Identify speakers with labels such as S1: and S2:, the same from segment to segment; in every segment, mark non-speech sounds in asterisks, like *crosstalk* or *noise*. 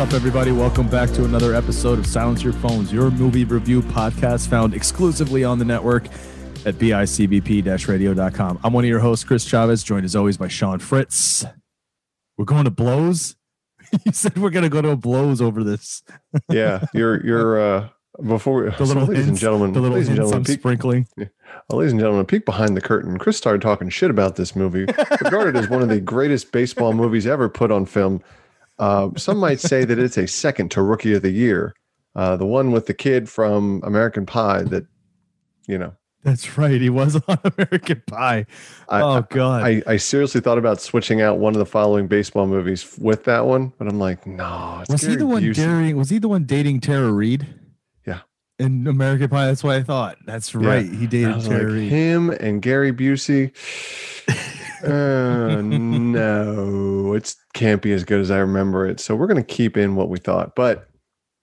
S1: up, everybody? Welcome back to another episode of Silence Your Phones, your movie review podcast found exclusively on the network at bicbp radio.com. I'm one of your hosts, Chris Chavez, joined as always by Sean Fritz. We're going to blows. *laughs* you said we're going to go to blows over this. *laughs*
S2: yeah, you're you're uh before
S1: The little
S2: ladies and gentlemen,
S1: the little
S2: ladies and gentlemen, peek,
S1: sprinkling.
S2: uh, ladies and gentlemen, peek behind the curtain. Chris started talking shit about this movie, *laughs* regarded as one of the greatest baseball movies ever put on film. Uh, some might say that it's a second to Rookie of the Year, uh, the one with the kid from American Pie. That you know,
S1: That's right. He was *laughs* on American Pie.
S2: I,
S1: oh, God.
S2: I, I seriously thought about switching out one of the following baseball movies with that one, but I'm like, no. It's
S1: was he the one
S2: Busey.
S1: daring? Was he the one dating Tara Reid?
S2: Yeah.
S1: In American Pie. That's what I thought. That's
S2: Yeah.
S1: right. He dated Tara
S2: like,
S1: Reid.
S2: him and Gary Busey. Uh, no, it's can't be as good as I remember it. So we're gonna keep in what we thought. But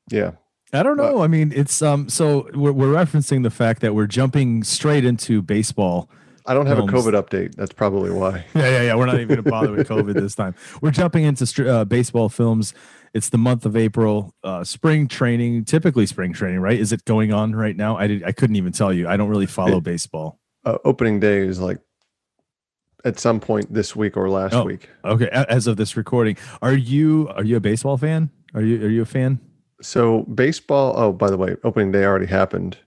S2: yeah,
S1: I don't know. I mean, it's um. So we're, we're referencing the fact that we're jumping straight into baseball.
S2: I don't have
S1: Films.
S2: a COVID update. That's probably why. *laughs*
S1: Yeah, yeah, yeah. We're not even going to bother with COVID this time. We're jumping into uh, baseball films. It's the month of April. Uh, spring training, typically spring training, right? Is it going on right now? I did. I couldn't even tell you. I don't really follow baseball.
S2: Uh, opening day is like at some point this week or last
S1: Oh.
S2: week.
S1: Okay. As of this recording, are you are you a baseball fan? Are you are you a fan?
S2: So baseball. Oh, by the way, opening day already happened.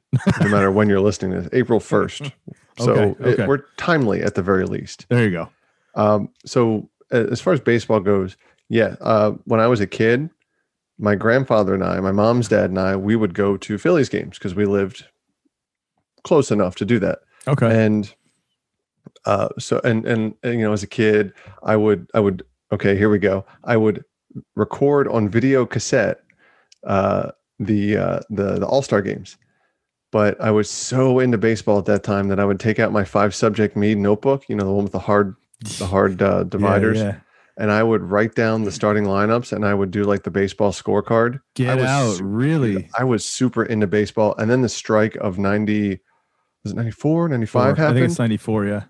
S2: no *laughs* matter when you're listening to this, April first. So
S1: Okay,
S2: it- we're timely at the very least.
S1: There you go.
S2: Um, so as far as baseball goes, yeah. Uh, when I was a kid, my grandfather and I, my mom's dad and I, we would go to Phillies games because we lived close enough to do that.
S1: Okay.
S2: And uh, so and, and and you know, as a kid, I would I would okay, here we go. I would record on video cassette uh, the uh, the the All Star games. But I was so into baseball at that time that I would take out my five subject Mead notebook, you know, the one with the hard the *laughs* hard uh, dividers,
S1: Yeah, yeah.
S2: and I would write down the starting lineups, and I would do like the baseball scorecard.
S1: Get
S2: was
S1: out! really?
S2: I was super into baseball, and then the strike of ninety was it 94, 95
S1: I think it's ninety four. Yeah.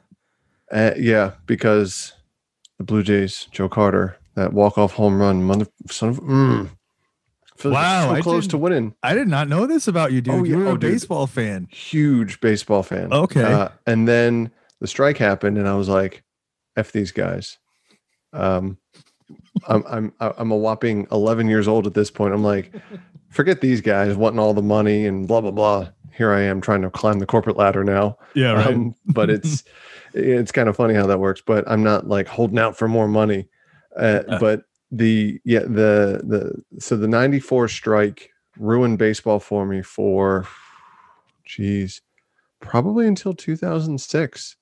S2: Uh, yeah, because the Blue Jays, Joe Carter, that walk off home run, mother son of mm,
S1: Wow,
S2: so
S1: I
S2: close to winning.
S1: I did not know this about you, dude.
S2: Oh, yeah.
S1: You're
S2: Oh,
S1: a
S2: dude.
S1: baseball fan.
S2: Huge baseball fan.
S1: Okay.
S2: Uh, and then the strike happened, and I was like, "F these guys." Um, I'm I'm I'm a whopping 11 years old at this point. I'm like, forget these guys wanting all the money and blah blah blah. Here I am trying to climb the corporate ladder now.
S1: Yeah.
S2: Um, but it's *laughs* it's kind of funny how that works. But I'm not like holding out for more money. Uh,
S1: Uh.
S2: but the yeah the the so the '94 strike ruined baseball for me for, geez, probably until 2006,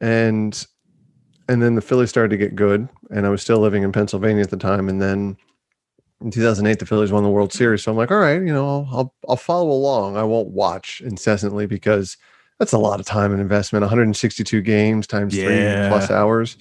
S2: and and then the Phillies started to get good, and I was still living in Pennsylvania at the time, and then. In 2008, the Phillies won the World Series, so I'm like, all right, you know, I'll I'll, I'll follow along. I won't watch incessantly because that's a lot of time and investment 162 games times
S1: Yeah.
S2: three plus hours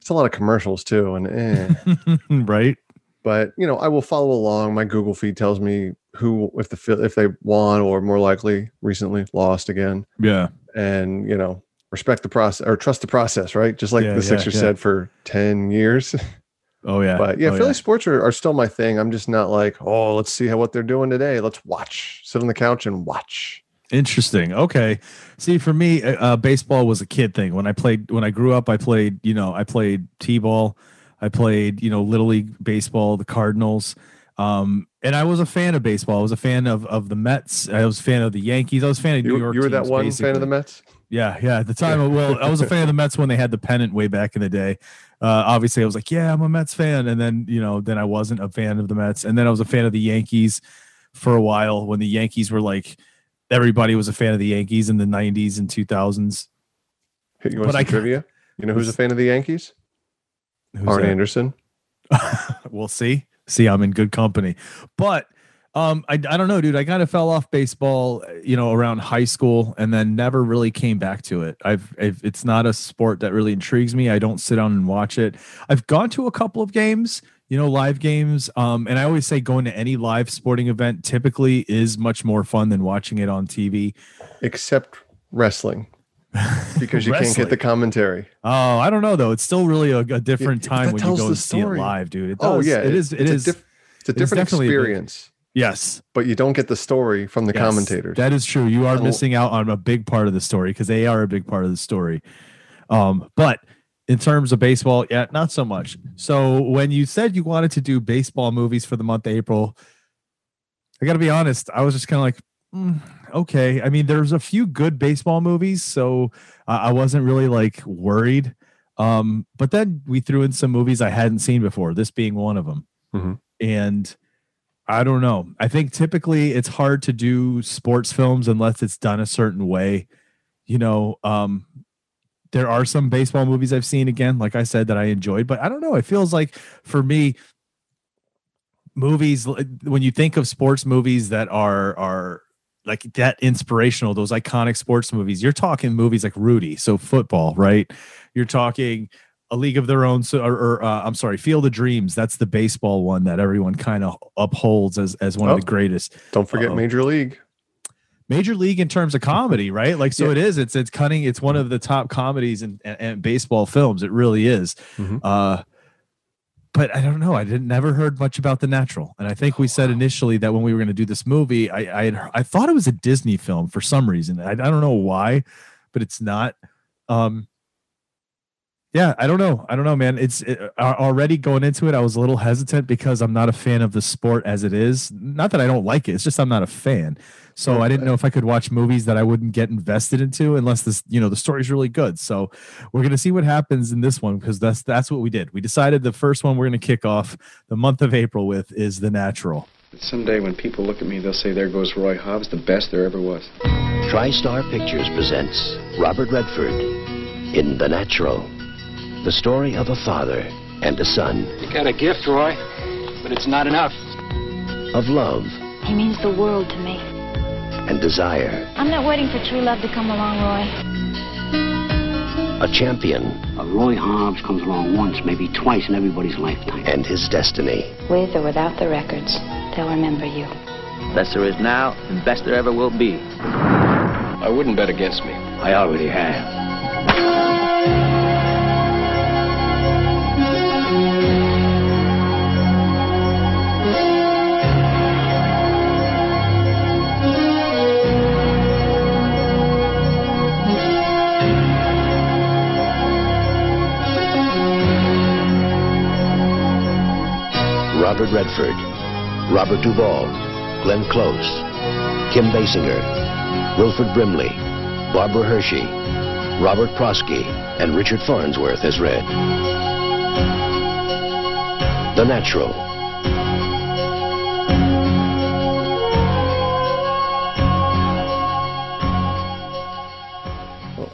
S2: it's a lot of commercials too and eh. *laughs*
S1: right.
S2: but you know i will follow along my google feed tells me who if the if they won or more likely recently lost again
S1: Yeah.
S2: and you know respect the process or trust the process right just like
S1: Yeah,
S2: the sixers
S1: yeah.
S2: said for 10 years *laughs*
S1: Oh yeah.
S2: but yeah
S1: Oh,
S2: philly sports are, are still my thing i'm just not like oh let's see how what they're doing today let's watch sit on the couch and watch
S1: Interesting. Okay. See, for me, uh, uh, baseball was a kid thing. When I played, when I grew up, I played. You know, I played t-ball. I played, you know, little league baseball, the Cardinals. Um, and I was a fan of baseball. I was a fan of of the Mets. I was a fan of the Yankees. I was a fan of New
S2: You,
S1: York.
S2: you were that
S1: teams,
S2: one fan of the. Mets?
S1: Yeah, yeah. At the time, well, I was a fan of the *laughs* Mets when they had the pennant way back in the day. Uh, obviously, I was like, yeah, I'm a Mets fan, and then you know, then I wasn't a fan of the Mets, and then I was a fan of the Yankees for a while when the Yankees were like everybody was a fan of the Yankees in the 90s and 2000s.
S2: You want but some I, trivia? You know who's a fan of the Yankees? Arn that? Anderson. *laughs*
S1: we'll see. See, I'm in good company. But um, I, I don't know, dude. I kind of fell off baseball, you know, around high school, and then never really came back to it. I've, I've, it's not a sport that really intrigues me. I don't sit down and watch it. I've gone to a couple of games, you know, live games. Um, and I always say going to any live sporting event typically is much more fun than watching it on TV,
S2: except wrestling. *laughs* because you can't get the commentary.
S1: Oh, I don't know though. It's still really a, a different time when you go and see it live, dude. It
S2: oh, does. Oh yeah, it is. It it's. A diff- it's a different experience.
S1: Yes.
S2: But you don't get the story from the yes, commentators.
S1: That is true. You are missing out on a big part of the story because they are a big part of the story. Um, but in terms of baseball, yeah, not so much. So when you said you wanted to do baseball movies for the month of April, I got to be honest, I was just kind of like, mm, okay. I mean, there's a few good baseball movies, so I wasn't really like worried. Um, but then we threw in some movies I hadn't seen before, this being one of them. Mm-hmm. And I don't know. I think typically it's hard to do sports films unless it's done a certain way. You know, um, there are some baseball movies I've seen again, like I said, that I enjoyed, but I don't know. It feels like for me, movies when you think of sports movies that are are like that inspirational, those iconic sports movies, you're talking movies like Rudy, so football, right? You're talking a league of their own so or, or uh, i'm sorry field of dreams that's the baseball one that everyone kind of upholds as as one oh, of the greatest
S2: don't forget major league
S1: major league in terms of comedy, right? Like, so yeah. it is. It's it's cutting. It's one of the top comedies and and baseball films. It really is. Mm-hmm. Uh, but I don't know. I didn't never heard much about the natural, and I think we said initially that when we were going to do this movie, I I, had, I thought it was a Disney film for some reason. I, I don't know why, but it's not. Um, yeah, I don't know. I don't know, man. It's it, already going into it. I was a little hesitant because I'm not a fan of the sport as it is. Not that I don't like it. It's just I'm not a fan. So I didn't know if I could watch movies that I wouldn't get invested into unless this, you know, the story's really good. So we're gonna see what happens in this one because that's that's what we did. We decided the first one we're gonna kick off the month of April with is The Natural.
S3: Someday when people look at me, they'll say, "There goes Roy Hobbs, the best there ever was."
S4: TriStar Pictures presents Robert Redford in The Natural. The story of a father and a son.
S5: You got a gift, Roy, but it's not enough.
S4: Of love.
S6: He means the world to me.
S4: And desire.
S6: I'm not waiting for true love to come along, Roy.
S4: A champion.
S7: A Roy Hobbs comes along once, maybe twice in everybody's lifetime.
S4: And his destiny.
S6: With or without the records, they'll remember you.
S8: Best there is now, and best there ever will be.
S3: I wouldn't bet against me.
S7: I already have.
S4: Robert Redford, Robert Duvall, Glenn Close, Kim Basinger, Wilford Brimley, Barbara Hershey, Robert Prosky, and Richard Farnsworth as read. The Natural.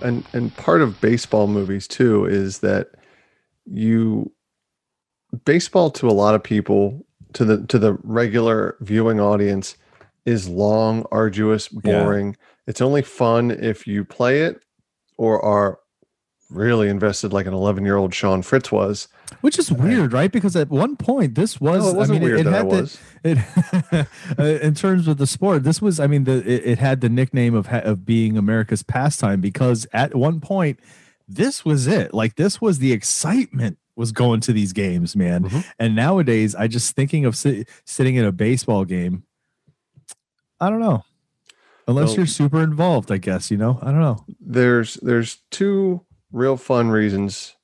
S2: and and part of baseball movies too is that you baseball to a lot of people to the to the regular viewing audience is long arduous boring. Yeah. it's only fun if you play it or are really invested like an 11 year old sean fritz was.
S1: Which is weird right? Because at one point this was
S2: no, i mean it, it had the, *laughs*
S1: it uh, in terms of the sport this was i mean the it, it had the nickname of of being america's pastime because at one point this was it. Like this was the excitement was going to these games, man. Mm-hmm. And nowadays, I just thinking of sit, sitting in a baseball game. I don't know, unless well, you're super involved. I guess you know. I don't know.
S2: There's there's two real fun reasons,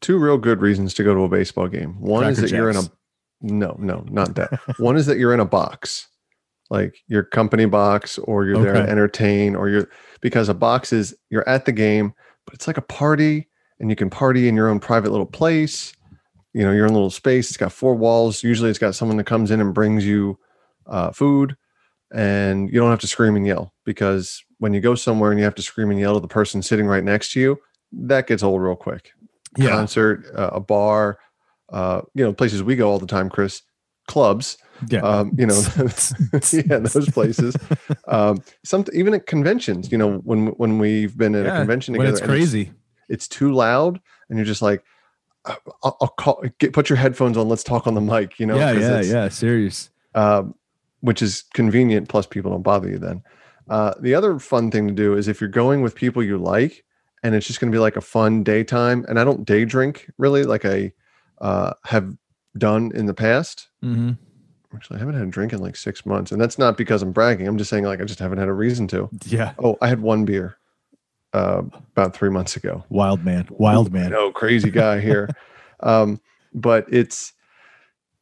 S2: two real good reasons to go to a baseball game. One Cracker is that Jacks. you're in a no, no, not that. *laughs* One is that you're in a box. like your company box or you're there to entertain or you're because a box is you're at the game, but it's like a party and you can party in your own private little place. You know, your own little space. It's got four walls. Usually it's got someone that comes in and brings you uh, food and you don't have to scream and yell because when you go somewhere and you have to scream and yell to the person sitting right next to you, that gets old real quick.
S1: Yeah.
S2: Concert, uh, a bar, uh, you know, places we go all the time, Chris, clubs,
S1: Yeah.
S2: um, you know, *laughs* *laughs* yeah, those places. *laughs* Um, some even at conventions, you know, when when we've been at a
S1: Yeah,
S2: convention
S1: when
S2: together,
S1: it's crazy.
S2: It's too loud, and you're just like, "Uh, I'll, I'll call, get put your headphones on, let's talk on the mic, you know,
S1: yeah, yeah, yeah. Serious.
S2: um, which is convenient. Plus, people don't bother you then. Uh, the other fun thing to do is if you're going with people you like, and it's just going to be like a fun daytime. And I don't day drink really, like I uh, have done in the past.
S1: hmm
S2: Actually, I haven't had a drink in like six months, and that's not because I'm bragging. I'm just saying like I just haven't had a reason to.
S1: Yeah.
S2: Oh, I had one beer uh, about three months ago.
S1: Wild man. Wild man.
S2: No, crazy guy here. *laughs* um, but it's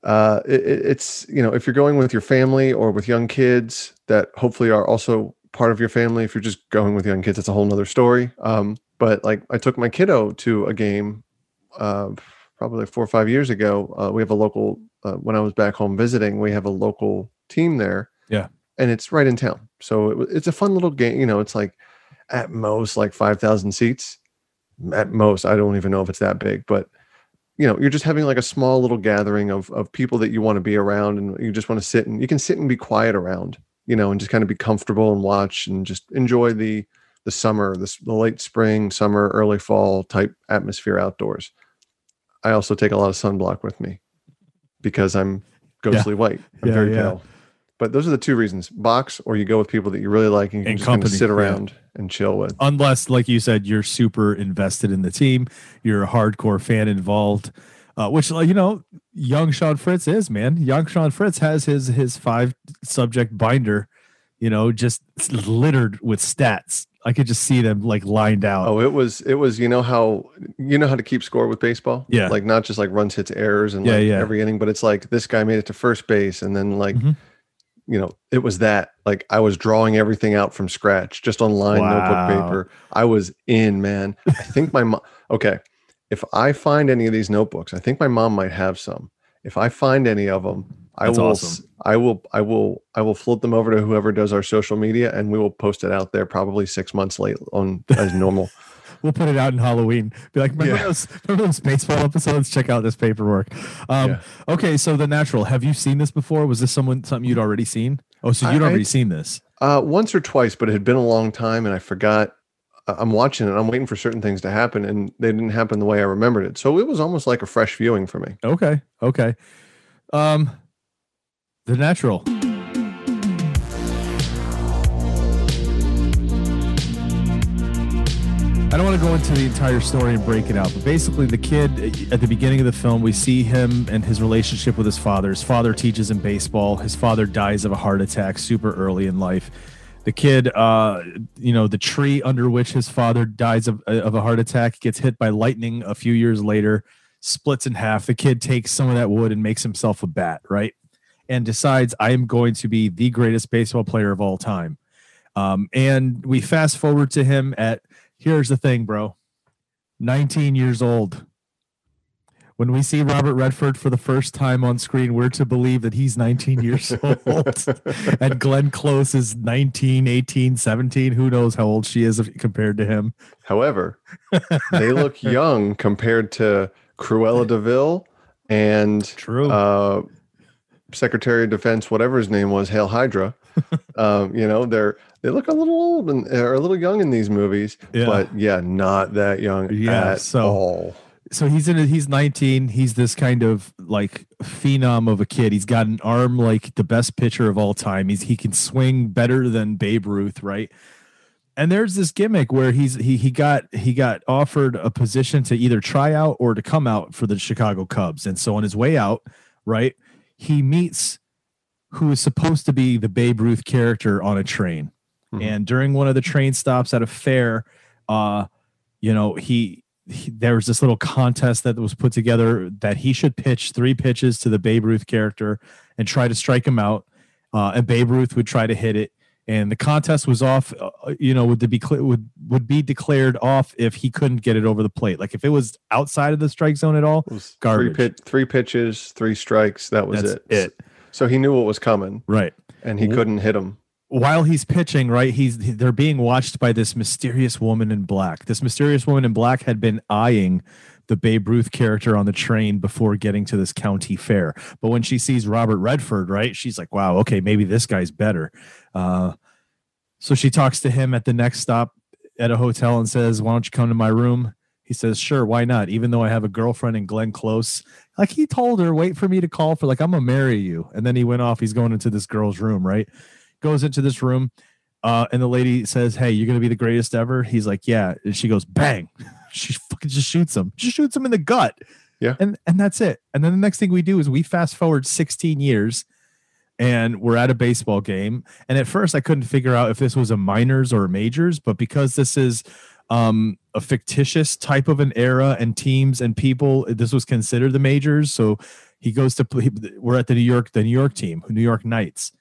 S2: uh, it, it- it's you know if you're going with your family or with young kids that hopefully are also part of your family. If you're just going with young kids, it's a whole nother story. Um, but like I took my kiddo to a game uh, probably like four or five years ago. Uh, we have a local uh, when I was back home visiting. We have a local team there.
S1: Yeah.
S2: and it's right in town, so it, it's a fun little game. You know, it's like at most like five thousand seats. At most i don't even know if it's that big but you know you're just having like a small little gathering of of people that you want to be around and you just want to sit and you can sit and be quiet around you know and just kind of be comfortable and watch and just enjoy the the summer this the late spring summer early fall type atmosphere outdoors. I also take a lot of sunblock with me because i'm ghostly white. I'm
S1: Yeah,
S2: very
S1: yeah.
S2: pale but those are the two reasons box or you go with people that you really like and you can
S1: And
S2: just kind of
S1: company,
S2: sit
S1: yeah.
S2: around and chill with
S1: Unless, like you said, you're super invested in the team, you're a hardcore fan involved. Uh, which, like, you know, young Sean Fritz is man. Young Sean Fritz has his his five subject binder, you know, just littered with stats. I could just see them like lined out.
S2: Oh, it was it was you know how you know how to keep score with baseball?
S1: Yeah.
S2: Like not just like runs, hits, errors and
S1: Yeah,
S2: like
S1: yeah.
S2: every inning, but it's like this guy made it to first base and then like
S1: Mhm.
S2: You know, it was that. Like I was drawing everything out from scratch just on line
S1: Wow.
S2: notebook paper. I was in, man. I think my mom okay. If I find any of these notebooks, I think my mom might have some. If I find any of them, I
S1: That's
S2: will
S1: awesome.
S2: I will I will I will float them over to whoever does our social media and we will post it out there probably 6 months late on as normal.
S1: We'll put it out in Halloween. Be like, remember
S2: Yeah.
S1: those remember those baseball episodes? Check out this paperwork. Um,
S2: Yeah.
S1: Okay, so the natural. Have you seen this before? Was this someone something you'd already seen? Oh, so you'd
S2: I-
S1: already seen this.
S2: Uh, once or twice, but it had been a long time, and I forgot. I'm watching it. I'm waiting for certain things to happen, and they didn't happen the way I remembered it. So it was almost like a fresh viewing for me.
S1: Okay, okay. Um, the natural. I don't want to go into the entire story and break it out, but basically, the kid at the beginning of the film, we see him and his relationship with his father. His father teaches him baseball. His father dies of a heart attack super early in life. The kid, uh, you know, the tree under which his father dies of, of a heart attack gets hit by lightning a few years later, splits in half. The kid takes some of that wood and makes himself a bat, right? And decides, I am going to be the greatest baseball player of all time. Um, and we fast forward to him at here's the thing, bro 19 years old. When we see Robert Redford for the first time on screen, we're to believe that he's 19 years *laughs* old. and Glenn Close is 19, 18, 17. Who knows how old she is compared to him?
S2: However, they look *laughs* young compared to Cruella de Vil and
S1: True.
S2: uh, Secretary of Defense, whatever his name was, Hail Hydra. *laughs* um, you know, they're they look a little old and are a little young in these movies,
S1: Yeah.
S2: but yeah, not that young
S1: Yeah,
S2: at
S1: so-
S2: all.
S1: so he's in it he's 19 he's this kind of like phenom of a kid. He's got an arm like the best pitcher of all time. He's he can swing better than babe ruth right? And there's this gimmick where he's he he got he got offered a position to either try out or to come out for the chicago cubs. And so on his way out right he meets who is supposed to be the babe ruth character on a train
S2: Mhm.
S1: and during one of the train stops at a fair uh you know he, he there was this little contest that was put together that he should pitch three pitches to the Babe Ruth character and try to strike him out uh, and Babe Ruth would try to hit it, and the contest was off. Uh, you know, would be would would be declared off if he couldn't get it over the plate. Like if it was outside of the strike zone at all,
S2: It was
S1: Garbage.
S2: Three, pit, three pitches, three strikes. That was
S1: That's
S2: it.
S1: it.
S2: So he knew what was coming,
S1: right.
S2: and he couldn't hit him.
S1: While he's pitching, right, he's they're being watched by this mysterious woman in black. This mysterious woman in black had been eyeing the Babe Ruth character on the train before getting to this county fair. But when she sees Robert Redford, right, she's like, "Wow, okay, maybe this guy's better." Uh, so she talks to him at the next stop at a hotel and says, "Why don't you come to my room?" He says, "Sure, why not?" Even though I have a girlfriend in Glenn Close, like he told her, "Wait for me to call for like I'm gonna marry you." And then he went off. He's going into this girl's room, right? Goes into this room, uh, and the lady says, "Hey, you're gonna be the greatest ever." He's like, "Yeah," and she goes, "Bang!" *laughs* She fucking just shoots him. Just shoots him in the gut.
S2: Yeah.
S1: and and that's it. And then the next thing we do is we fast forward 16 years and we're at a baseball game. And at first, I couldn't figure out if this was a minors or a majors, but because this is um, a fictitious type of an era and teams and people, this was considered the majors. So he goes to play. We're at the New York, the New York team, New York Knights,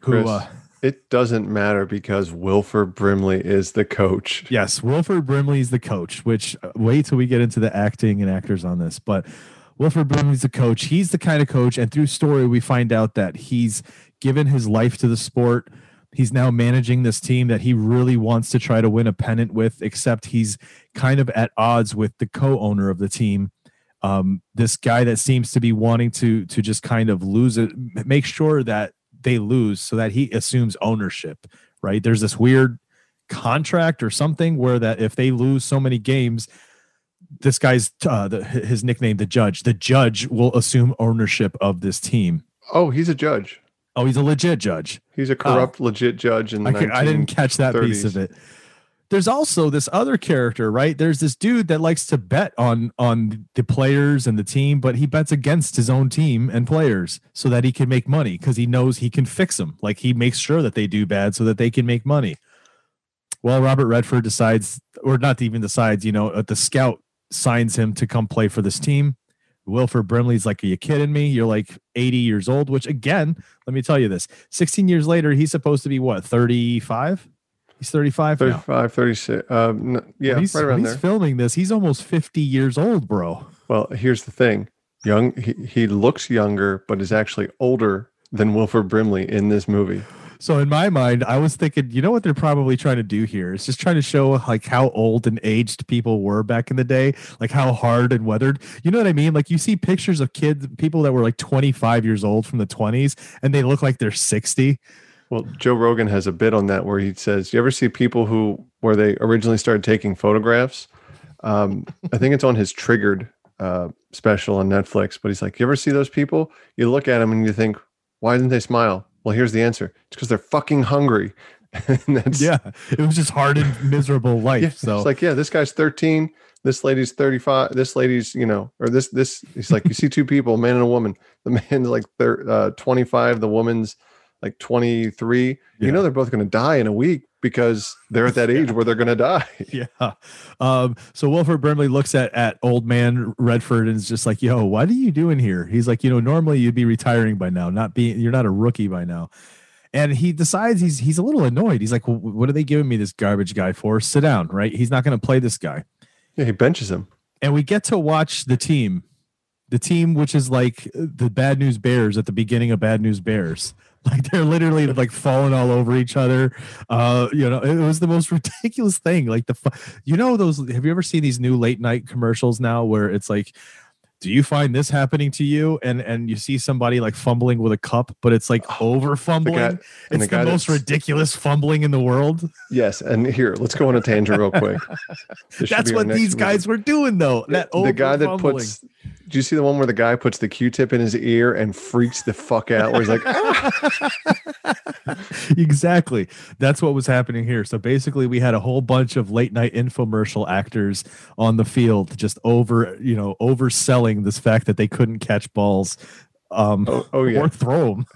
S1: who. Uh,
S2: it doesn't matter because Wilford Brimley is the coach.
S1: Yes, Wilford Brimley is the coach, which uh, wait till we get into the acting and actors on this. But Wilford Brimley's the coach. He's the kind of coach, and through story, we find out that he's given his life to the sport. He's now managing this team that he really wants to try to win a pennant with, except he's kind of at odds with the co-owner of the team. Um, this guy that seems to be wanting to to just kind of lose it, make sure that they lose so that he assumes ownership, right? There's this weird contract or something where that if they lose so many games this guy's uh, the, his nickname the judge the judge will assume ownership of this team.
S2: Oh, he's a judge.
S1: oh he's a legit judge.
S2: He's a corrupt, legit judge in the
S1: I, I didn't catch that piece of it there's also this other character right? There's this dude that likes to bet on on the players and the team but he bets against his own team and players so that he can make money because he knows he can fix them like he makes sure that they do bad so that they can make money. Well robert redford decides or not even decides you know uh, the scout signs him to come play for this team. Wilford brimley's like are you kidding me? You're like 80 years old which again let me tell you this 16 years later he's supposed to be what 35 he's 35 now
S2: 36. Um, yeah,
S1: when he's,
S2: right around
S1: when
S2: there.
S1: filming this he's almost 50 years old bro
S2: Well, here's the thing. Young he, he looks younger, but is actually older than Wilford Brimley in this movie.
S1: so in my mind i was thinking you know what they're probably trying to do here? It's just trying to show like how old and aged people were back in the day like how hard and weathered you know what i mean like you see pictures of kids people that were like 25 years old from the 20s and they look like they're 60
S2: Well, Joe Rogan has a bit on that where he says, "You ever see people who where they originally started taking photographs? Um, I think it's on his Triggered uh, special on Netflix. But he's like, you ever see those people? You look at them and you think, why didn't they smile? Well, here's the answer: it's because they're fucking hungry. *laughs* and that's,
S1: yeah it was just hard and miserable *laughs* life
S2: yeah.
S1: so
S2: It's like, yeah, this guy's 13. This lady's 35. This lady's, you know, or this, this, he's like, you see two people, a man and a woman. The man's like they're uh, 25. The woman's like 23.
S1: Yeah.
S2: You know, they're both going to die in a week because they're at that *laughs* age where they're going to die. *laughs*
S1: yeah. Um, so Wilford Brimley looks at at old man Redford and is just like, "Yo, what are you doing here?" He's like, "You know, normally you'd be retiring by now, not being you're not a rookie by now." And he decides he's he's a little annoyed. He's like, well, "What are they giving me this garbage guy for? Sit down, right? He's not going to play this guy."
S2: Yeah, he benches him.
S1: And we get to watch the team, the team which is like the Bad News Bears at the beginning of Bad News Bears. *laughs* Like they're literally like falling all over each other. Uh, you know, it was the most *laughs* ridiculous thing. Like the, you know, those. Have you ever seen these new late night commercials now where it's like, do you find this happening to you? And and you see somebody like fumbling with a cup, but it's like over fumbling.
S2: and
S1: It's
S2: the
S1: the, most ridiculous fumbling in the world.
S2: Yes. And here, let's go on a tangent real quick. *laughs*
S1: That's what these guys were doing though. That
S2: the guy that puts do you see the one where the guy puts the q-tip in his ear and freaks the fuck out where he's like *laughs*
S1: exactly. That's what was happening here. So basically, we had a whole bunch of late night infomercial actors on the field, just over, you know, overselling this fact that they couldn't catch balls, um,
S2: oh, oh yeah
S1: or throw them.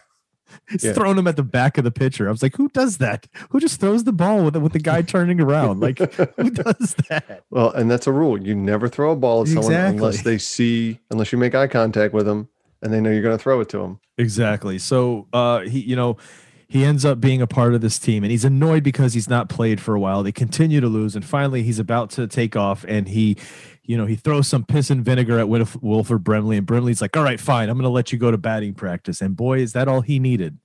S1: *laughs* He's
S2: Yeah.
S1: throwing them at the back of the pitcher. I was like, who does that? Who just throws the ball with with the guy *laughs* turning around? Like, who *laughs* does that?
S2: well and that's a rule you never throw a ball at someone unless they see unless you make eye contact with them and they know you're going to throw it to them.
S1: Exactly. So uh, he, you know, he ends up being a part of this team, and he's annoyed because he's not played for a while. They continue to lose, and finally he's about to take off, and he, you know, he throws some piss and vinegar at Wilf- Wilford Brimley, and Brimley's like, "All right, fine, I'm going to let you go to batting practice." And boy, is that all he needed.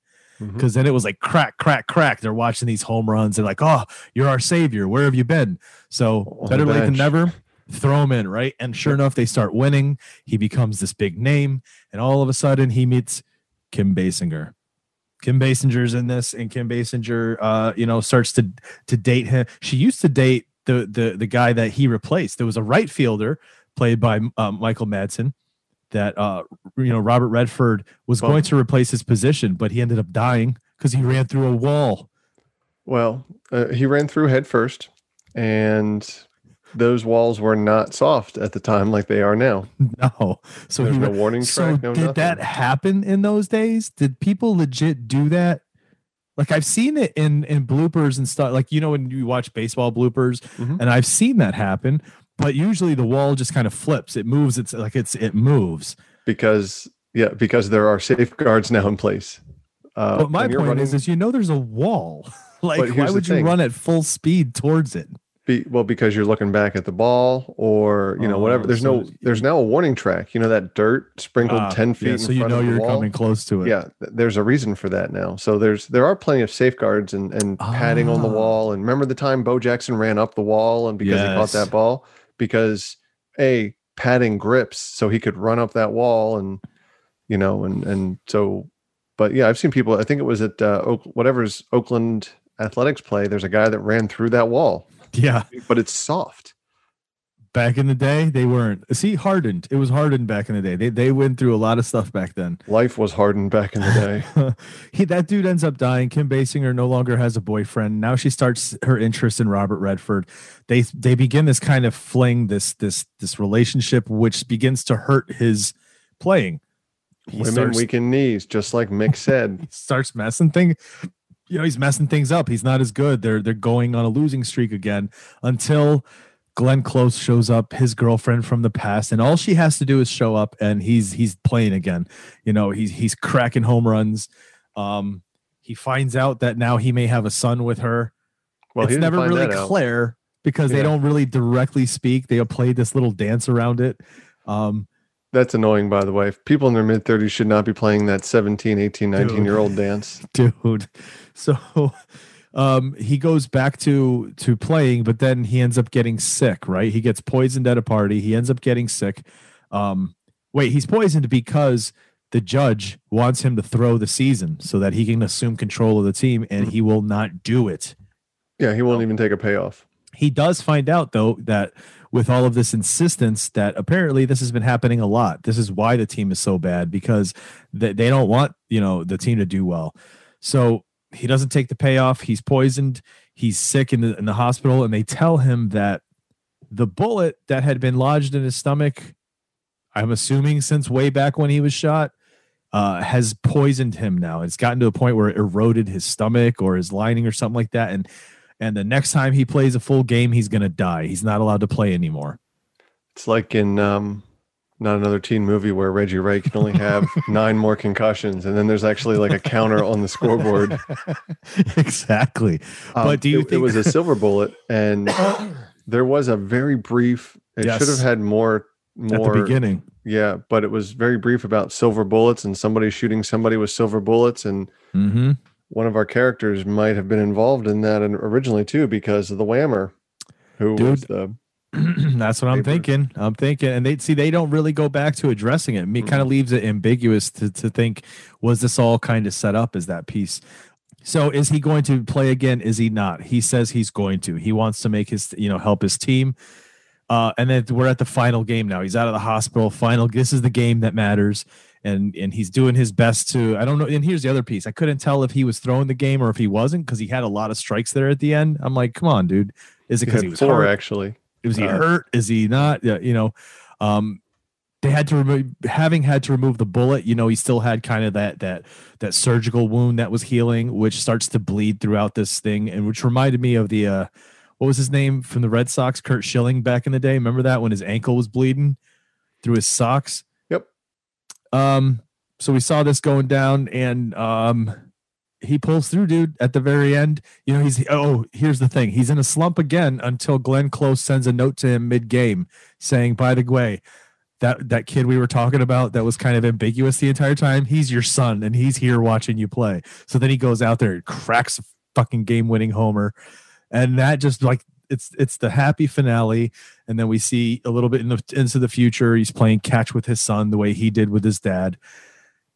S1: Because then it was like crack, crack, crack. They're watching these home runs. They're like, "Oh, you're our savior. Where have you been?" So
S2: On
S1: better late than never. Throw him in, right? And sure enough, they start winning. He becomes this big name, and all of a sudden, he meets Kim Basinger. Kim Basinger's in this, and Kim Basinger, uh, you know, starts to to date him. She used to date the the the guy that he replaced. There was a right fielder played by uh, Michael Madsen that uh, you know Robert Redford was
S2: Well-
S1: going to replace his position, but he ended up dying because he ran through a wall.
S2: Well, uh, he ran through head first, and those walls were not soft at the time like they are now. *laughs*
S1: No, so
S2: There's
S1: he
S2: no warning
S1: So
S2: no
S1: did that happen in those days? Did people legit do that? Like I've seen it in in bloopers and stuff. Like you know when you watch baseball bloopers,
S2: Mhm.
S1: and I've seen that happen. But usually the wall just kind of flips. It moves. It's like it's it moves.
S2: because yeah, because there are safeguards *laughs* now in place. Uh,
S1: but my point is,
S2: running-
S1: is you know there's a wall. *laughs* like why would you
S2: thing.
S1: run at full speed towards it?
S2: Be, well, because you're looking back at the ball, or you know, whatever.
S1: Oh,
S2: There's
S1: so-
S2: no, there's now a warning track. You know that dirt sprinkled
S1: Ah,
S2: ten feet.
S1: yeah, so you know you're
S2: wall.
S1: coming close to it.
S2: Yeah, th- there's a reason for that now. So there's there are plenty of safeguards and and padding on the
S1: Ah.
S2: wall. And remember the time Bo Jackson ran up the wall and because he caught that ball because a padding grips so he could run up that wall and you know and and so. But yeah, I've seen people. I think it was at uh, Oak, whatever's Oakland Athletics play. There's a guy that ran through that wall, *laughs*
S1: yeah.
S2: but it's soft.
S1: Back in the day, they weren't. See, hardened. It was hardened back in the day. They they went through a lot of stuff back then.
S2: Life was hardened back in the day. *laughs*
S1: he that dude ends up dying. Kim Basinger no longer has a boyfriend. Now she starts her interest in Robert Redford. They they begin this kind of fling, this this this relationship, which begins to hurt his playing. He
S2: Women
S1: starts,
S2: weaken knees, just like Mick said. *laughs*
S1: starts messing thing. You know, he's messing things up. He's not as good. They're they're going on a losing streak again until Glenn Close shows up, his girlfriend from the past, and all she has to do is show up, and he's he's playing again. You know, he's he's cracking home runs. Um, he finds out that now he may have a son with her.
S2: Well,
S1: it's never really clear because they don't really directly speak. They play this little dance around it. Um,
S2: That's annoying, by the way. People in their mid 30s should not be playing that 17, 18, 19
S1: Dude.
S2: year old dance. *laughs*
S1: dude. So *laughs* um he goes back to to playing, but then he ends up getting sick, right? He gets poisoned at a party. He ends up getting sick. Um wait, he's poisoned because the judge wants him to throw the season so that he can assume control of the team and he will not do it.
S2: Yeah, he won't even take a payoff.
S1: He does find out though that with all of this insistence that apparently this has been happening a lot. This is why the team is so bad because they, they don't want, you know, the team to do well. So he doesn't take the payoff. He's poisoned. He's sick in the in the hospital and they tell him that the bullet that had been lodged in his stomach, I'm assuming since way back when he was shot, uh, has poisoned him now. It's gotten to a point where it eroded his stomach or his lining or something like that. And and the next time he plays a full game, he's gonna die. He's not allowed to play anymore.
S2: It's like in um, not another teen movie where Reggie Ray can only have *laughs* nine more concussions, and then there's actually like a counter on the scoreboard. *laughs*
S1: exactly.
S2: Um,
S1: But do you
S2: it, it was a *laughs* silver bullet, and *coughs* there was a very brief. It
S1: Yes.
S2: should have had more.
S1: At the
S2: More,
S1: beginning.
S2: yeah, but it was very brief about silver bullets and somebody shooting somebody with silver bullets, and
S1: Mm-hmm.
S2: one of our characters might have been involved in that originally too because of the whammer, who was the *clears throat*
S1: That's what I'm
S2: Papers.
S1: thinking. I'm thinking, and they see they don't really go back to addressing it. i Me kind of leaves it ambiguous to to think was this all kind of set up as that piece. So is he going to play again? Is he not? He says he's going to. He wants to make his you know help his team. Uh, and then we're at the final game now. He's out of the hospital. Final. This is the game that matters. And and he's doing his best to. I don't know. And here's the other piece. I couldn't tell if he was throwing the game or if he wasn't because he had a lot of strikes there at the end. I'm like, come on, dude. Is it because
S2: had
S1: he was
S2: four
S1: hurt?
S2: actually.
S1: Was he
S2: Uh,
S1: hurt? Is he not? Yeah, you know, um, they had to remove having had to remove the bullet. You know, he still had kind of that that that surgical wound that was healing, which starts to bleed throughout this thing, and which reminded me of the uh, what was his name from the Red Sox, Curt Schilling, back in the day. Remember that when his ankle was bleeding through his socks?
S2: Yep.
S1: Um, so we saw this going down, and um, he pulls through, dude. At the very end, you know, he's oh, here's the thing: he's in a slump again until Glenn Close sends a note to him mid-game saying, "By the way." That, that kid we were talking about that was kind of ambiguous the entire time. He's your son and he's here watching you play. So then he goes out there and cracks a fucking game winning homer. And that just like it's it's the happy finale and then we see a little bit in the, into the future he's playing catch with his son the way he did with his dad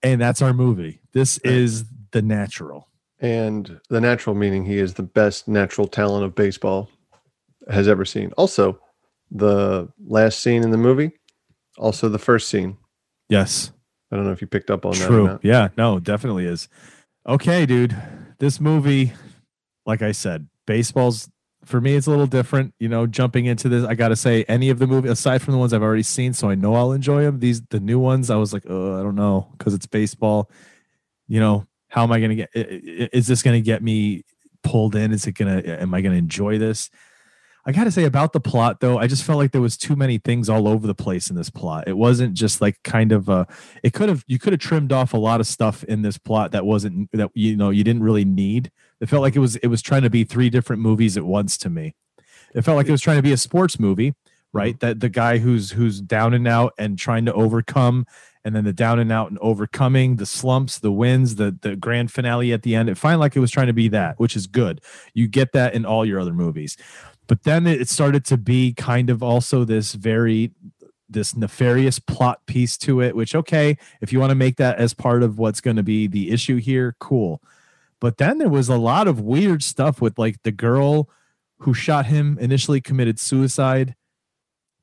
S1: and that's our movie this is the natural.
S2: And the natural meaning he is the best natural talent of baseball has ever seen. Also the last scene in the movie also the first scene.
S1: Yes.
S2: I don't know if you picked up on
S1: True.
S2: that True.
S1: yeah no definitely is. Okay dude this movie like i said baseball's for me it's a little different you know jumping into this. I gotta say any of the movie aside from the ones i've already seen so i know i'll enjoy them these the new ones i was like oh i don't know because it's baseball. You know how am i gonna get is this gonna get me pulled in? Is it gonna am i gonna enjoy this? I gotta say about the plot though i just felt like there was too many things all over the place in this plot. It wasn't just like kind of uh it could have you could have trimmed off a lot of stuff in this plot that wasn't that you know you didn't really need. It felt like it was it was trying to be three different movies at once to me. It felt like it was trying to be a sports movie, right? That the guy who's who's down and out and trying to overcome, and then the down and out and overcoming the slumps, the wins, the the grand finale at the end. It felt like it was trying to be that, which is good. You get that in all your other movies, but then it started to be kind of also this very this nefarious plot piece to it which okay if you want to make that as part of what's going to be the issue here cool but then there was a lot of weird stuff with like the girl who shot him initially committed suicide.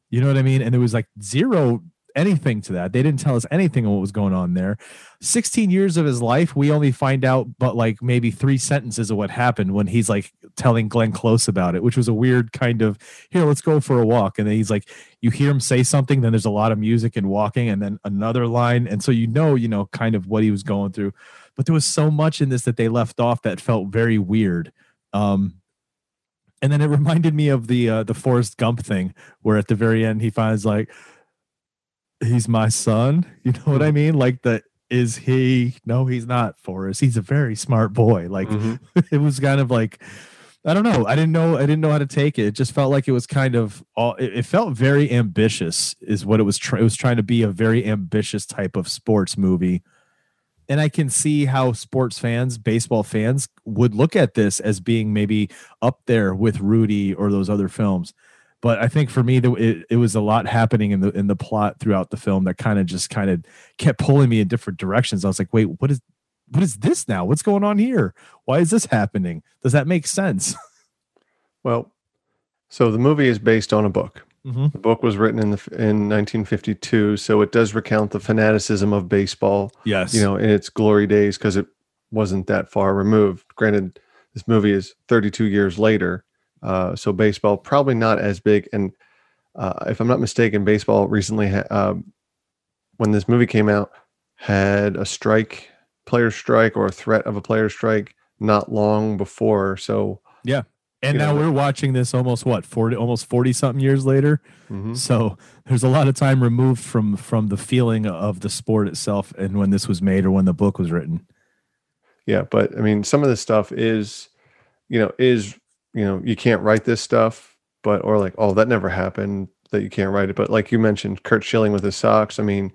S1: You know what I mean? And there was like zero anything to that. They didn't tell us anything what was going on there. 16 years of his life, we only find out but like maybe three sentences of what happened when he's like telling Glenn Close about it, which was a weird kind of here, let's go for a walk. And then he's like, you hear him say something, then there's a lot of music and walking, and then another line. And so you know, you know, kind of what he was going through but there was so much in this that they left off that felt very weird. Um, and then it *laughs* reminded me of the uh, the Forrest Gump thing, where at the very end he finds like, "He's my son." You know what I mean? Like the is he? No, he's not Forrest. He's a very smart boy. Like mm-hmm. *laughs* it was kind of like. I don't know. I didn't know. I didn't know how to take it. It just felt like it was kind of all. It, it felt very ambitious, is what it was. It was trying to be a very ambitious type of sports movie and I can see how sports fans, baseball fans, would look at this as being maybe up there with Rudy or those other films. But I think for me, it, it was a lot happening in the in the plot throughout the film that kind of just kind of kept pulling me in different directions. I was like, wait, what is what is this now? What's going on here? Why is this happening? Does that make sense? *laughs*
S2: Well, so the movie is based on a book.
S1: Mm-hmm.
S2: The book was written in the in 1952, so it does recount the fanaticism of baseball.
S1: Yes,
S2: you know, in its glory days because it wasn't that far removed. Granted, this movie is 32 years later, uh, so baseball probably not as big. And uh, if I'm not mistaken, baseball recently, ha- uh, when this movie came out, had a strike, player strike, or a threat of a player strike not long before. So
S1: yeah, and now we're watching this almost what 40 almost 40 something years later
S2: mm-hmm.
S1: so there's a lot of time removed from from the feeling of the sport itself and when this was made or when the book was written
S2: yeah but i mean some of this stuff is you know is you know you can't write this stuff but or like oh that never happened that you can't write it but like you mentioned curt schilling with his socks i mean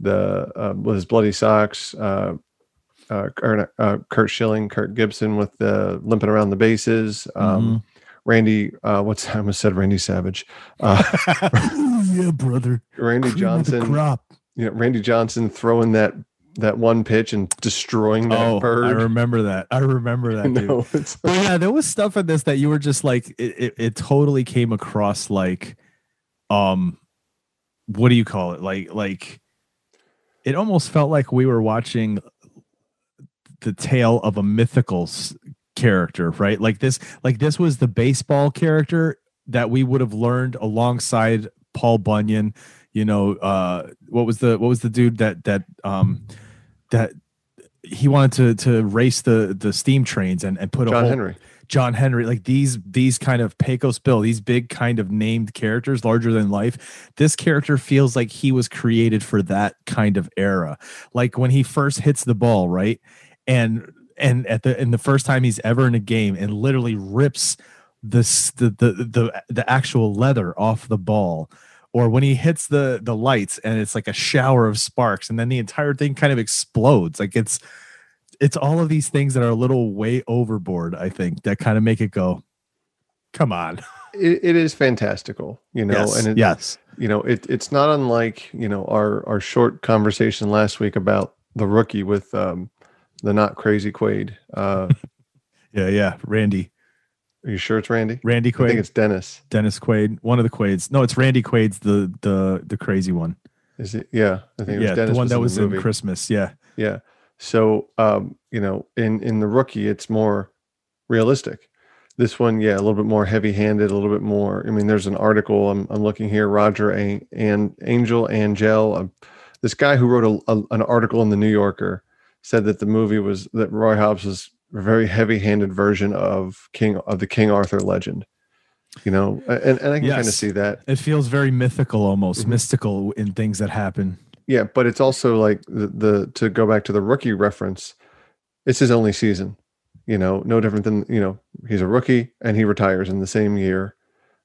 S2: the uh, with his bloody socks uh uh, uh, Curt Schilling, kurt Gibson with the limping around the bases. Um, mm-hmm. Randy, uh, what's *laughs* I almost said Randy Savage. Uh, *laughs*
S1: yeah, brother.
S2: Randy
S1: Cream
S2: Johnson.
S1: Crop.
S2: You know, Randy Johnson throwing that that one pitch and destroying that
S1: oh,
S2: bird.
S1: I remember that. I remember that. *laughs* no, but yeah, there was stuff in this that you were just like, it, it, it totally came across like, um, what do you call it? Like, like, it almost felt like we were watching the tale of a mythical character, right? Like this, like this was the baseball character that we would have learned alongside Paul Bunyan. You know, uh, what was the what was the dude that that um that he wanted to to race the the steam trains and and put
S2: John
S1: a whole,
S2: Henry.
S1: John Henry, like these these kind of Pecos Bill, these big kind of named characters, larger than life. This character feels like he was created for that kind of era. Like when he first hits the ball, right? And and at the in the first time he's ever in a game and literally rips this the the the, the actual leather off the ball or when he hits the the lights and it's like a shower of sparks and then the entire thing kind of explodes. Like it's it's all of these things that are a little way overboard i think that kind of make it go come on.
S2: It, it is fantastical you know
S1: yes,
S2: and it,
S1: yes.
S2: you know it, it's not unlike you know our our short conversation last week about the rookie with um the not crazy quaid uh *laughs*
S1: yeah yeah randy
S2: are you sure it's randy?
S1: Randy quaid
S2: i think it's dennis.
S1: Dennis quaid. One of the quaids. No it's randy quaid's the the the crazy one.
S2: Is it? Yeah i think it
S1: yeah
S2: was dennis
S1: the one that
S2: in
S1: was in christmas yeah.
S2: Yeah. So um you know in in the rookie it's more realistic. This one yeah a little bit more heavy handed a little bit more i mean there's an article i'm, I'm looking here roger a- and Angell Angell uh, this guy who wrote a, a, an article in the new yorker said that the movie was that roy hobbs was very heavy handed version of king of the king arthur legend you know and, and i can kind of see that
S1: it feels very mythical almost
S2: Mhm.
S1: mystical in things that happen
S2: Yeah, but it's also like the, the to go back to the rookie reference, it's his only season. You know, no different than you know he's a rookie and he retires in the same year.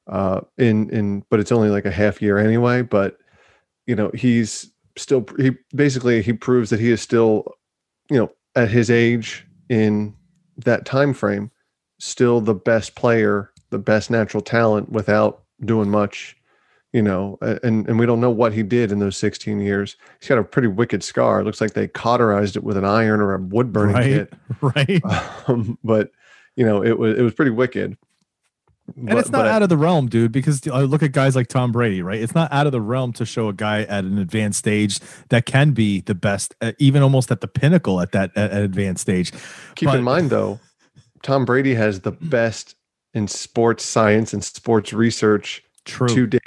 S2: Uh, in in but it's only like a half year anyway. But you know he's still he basically he proves that he is still you know at his age in that time frame still the best player, the best natural talent without doing much you know, and and we don't know what he did in those 16 years. He's got a pretty wicked scar. It looks like they cauterized it with an iron or a wood burning
S1: right
S2: kit. *laughs*
S1: right
S2: Um, but you know, it was it was pretty wicked.
S1: And it's not out of the realm dude because I look at guys like tom brady right? It's not out of the realm to show a guy at an advanced stage that can be the best uh, even almost at the pinnacle at that at, at advanced stage.
S2: Keep
S1: but-
S2: in mind though, Tom Brady has the best in sports science and sports research
S1: true.
S2: to date,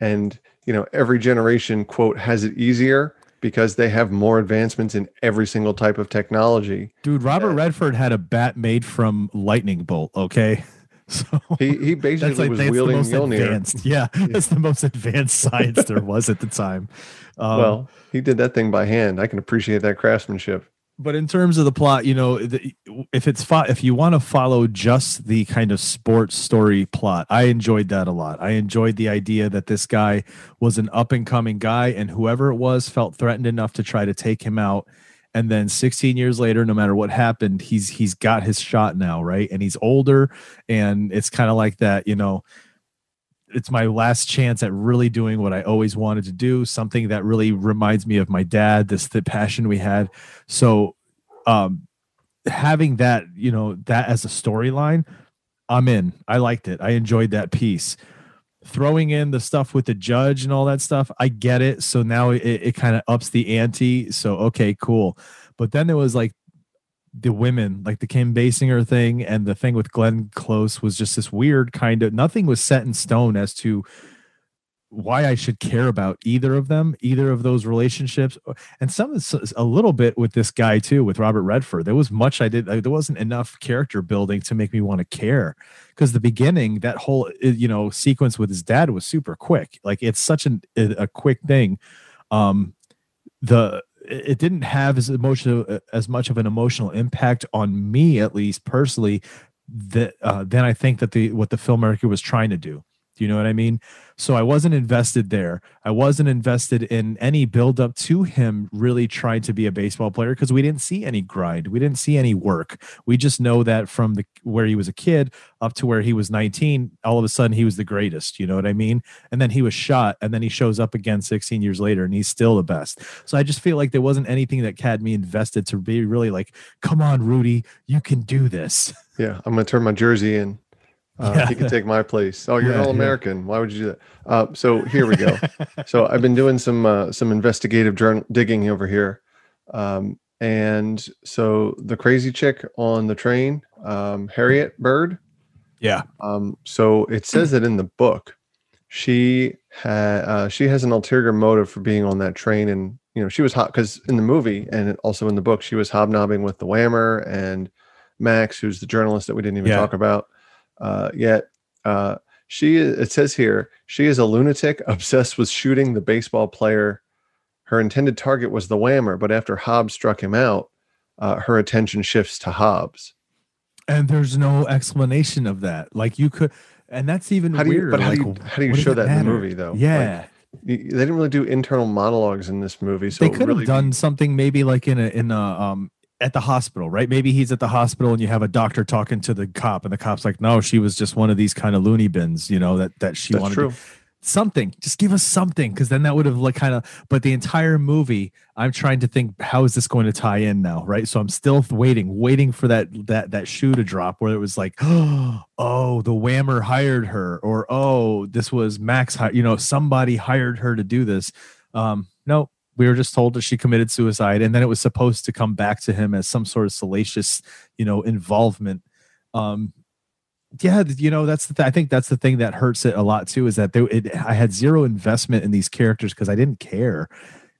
S2: and you know every generation quote has it easier because they have more advancements in every single type of technology.
S1: dude robert redford had a bat made from lightning bolt okay *laughs* so
S2: He he basically
S1: like
S2: was wielding
S1: most
S2: Mjolnir.
S1: advanced *laughs* yeah that's the most advanced science there was at the time um,
S2: well, he did that thing by hand. I can appreciate that craftsmanship.
S1: but in terms of the plot you know the, if it's fo- if you want to follow just the kind of sports story plot i enjoyed that a lot i enjoyed the idea that this guy was an up and coming guy and whoever it was felt threatened enough to try to take him out and then 16 years later no matter what happened he's he's got his shot now right and he's older and it's kind of like that you know it's my last chance at really doing what I always wanted to do, something that really reminds me of my dad, this the passion we had. So um having that, you know, that as a storyline, I'm in. I liked it. I enjoyed that piece. Throwing in the stuff with the judge and all that stuff, I get it. So now it, it kind of ups the ante. So okay, cool. But then there was like the women, like the Kim Basinger thing and the thing with Glenn Close was just this weird kind of nothing was set in stone as to why I should care about either of them, either of those relationships, and some a little bit with this guy too, with Robert Redford. There was much I did. There wasn't enough character building to make me want to care because the beginning, that whole you know sequence with his dad was super quick. Like it's such an, a quick thing. Um, the it didn't have as emotional as much of an emotional impact on me at least personally that uh, than I think that the what the filmmaker was trying to do. Do you know what I mean? So I wasn't invested there. I wasn't invested in any build up to him really trying to be a baseball player because we didn't see any grind. We didn't see any work. We just know that from the where he was a kid up to where he was 19, all of a sudden he was the greatest. You know what I mean? And then he was shot, and then he shows up again 16 years later, and he's still the best. So I just feel like there wasn't anything that had me invested to be really like, come on, Rudy, you can do this.
S2: Yeah, I'm gonna turn my jersey in. Uh,
S1: Yeah.
S2: He can take my place. Oh, you're
S1: Yeah,
S2: an all American. Why would you do that? Uh, so here we go. *laughs* so I've been doing some uh, some investigative journal digging over here, um, and so the crazy chick on the train, um, Harriet Bird.
S1: Yeah.
S2: Um, so it says that in the book, she had uh, she has an ulterior motive for being on that train, and you know she was hot because in the movie and also in the book she was hobnobbing with the Whammer and Max, who's the journalist that we didn't even
S1: Yeah.
S2: talk about uh, yet. Uh, she it says here she is a lunatic *laughs* obsessed with shooting the baseball player. Her intended target was the whammer, but after Hobbs struck him out, uh, her attention shifts to Hobbs.
S1: and there's no explanation of that. Like you could, and that's even
S2: How do you?
S1: weird.
S2: But how
S1: like,
S2: do you? How do you show that in the movie, though?
S1: Yeah,
S2: y- they didn't really do internal monologues in this movie, so
S1: they could
S2: really
S1: have done something maybe like in a in a um at the hospital, right? Maybe he's at the hospital and you have a doctor talking to the cop, and the cop's like, "No, she was just one of these kind of loony bins, you know that that she
S2: That's
S1: wanted."
S2: true.
S1: To, something just give us something because then that would have like kind of but the entire movie i'm trying to think how is this going to tie in now right so i'm still waiting waiting for that that that shoe to drop where it was like *gasps* oh the whammer hired her or oh this was max you know somebody hired her to do this um no we were just told that she committed suicide and then it was supposed to come back to him as some sort of salacious you know involvement. Um yeah you know that's the th- i think that's the thing that hurts it a lot too is that there it, i had zero investment in these characters because i didn't care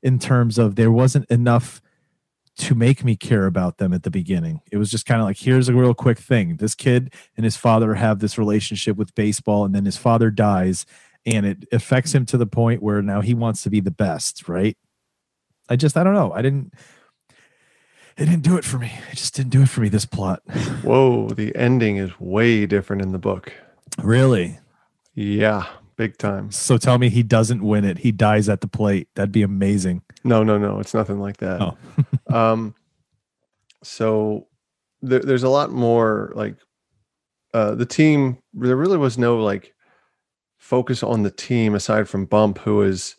S1: in terms of there wasn't enough to make me care about them at the beginning. It was just kind of like here's a real quick thing. This kid and his father have this relationship with baseball and then his father dies and it affects him to the point where now he wants to be the best right i just i don't know i didn't it didn't do it for me it just didn't do it for me this plot *sighs*
S2: Whoa, the ending is way different in the book.
S1: really
S2: Yeah, big time.
S1: So tell me he doesn't win it. He dies at the plate. That'd be amazing.
S2: No, no, no, it's nothing like that.
S1: Oh. *laughs*
S2: um, so there, there's a lot more like uh, the team. There really was no like focus on the team aside from Bump, who is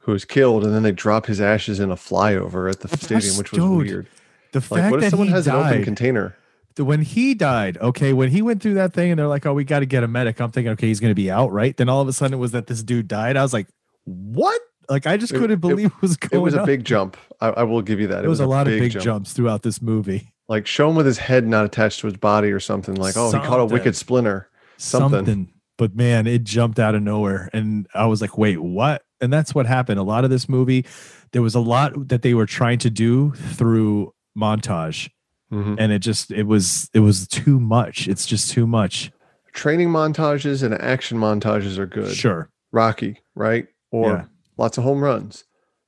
S2: who is killed, and then they drop his ashes in a flyover at the
S1: But
S2: stadium, which was
S1: dude,
S2: weird.
S1: The
S2: Like,
S1: fact
S2: what if
S1: that
S2: someone has an open
S1: died,
S2: container?
S1: when he died, okay, when he went through that thing and they're like, oh, we got to get a medic. I'm thinking, okay, he's going to be out, right? Then all of a sudden it was that this dude died. I was like, what? Like, I just
S2: It-
S1: couldn't
S2: it-
S1: believe what was going.
S2: It was a big jump. I, I will give you that.
S1: It was, a lot of big
S2: jump.
S1: jumps throughout this movie.
S2: Like show him with his head not attached to his body or something. Like, oh, he caught a wicked splinter. Something.
S1: But man, it jumped out of nowhere. And I was like, wait, what? And that's what happened. A lot of this movie, there was a lot that they were trying to do through montage.
S2: Mhm.
S1: And it just it was it was too much. It's just too much.
S2: Training montages and action montages are good.
S1: Sure.
S2: Rocky, right? Or
S1: Yeah.
S2: lots of home runs.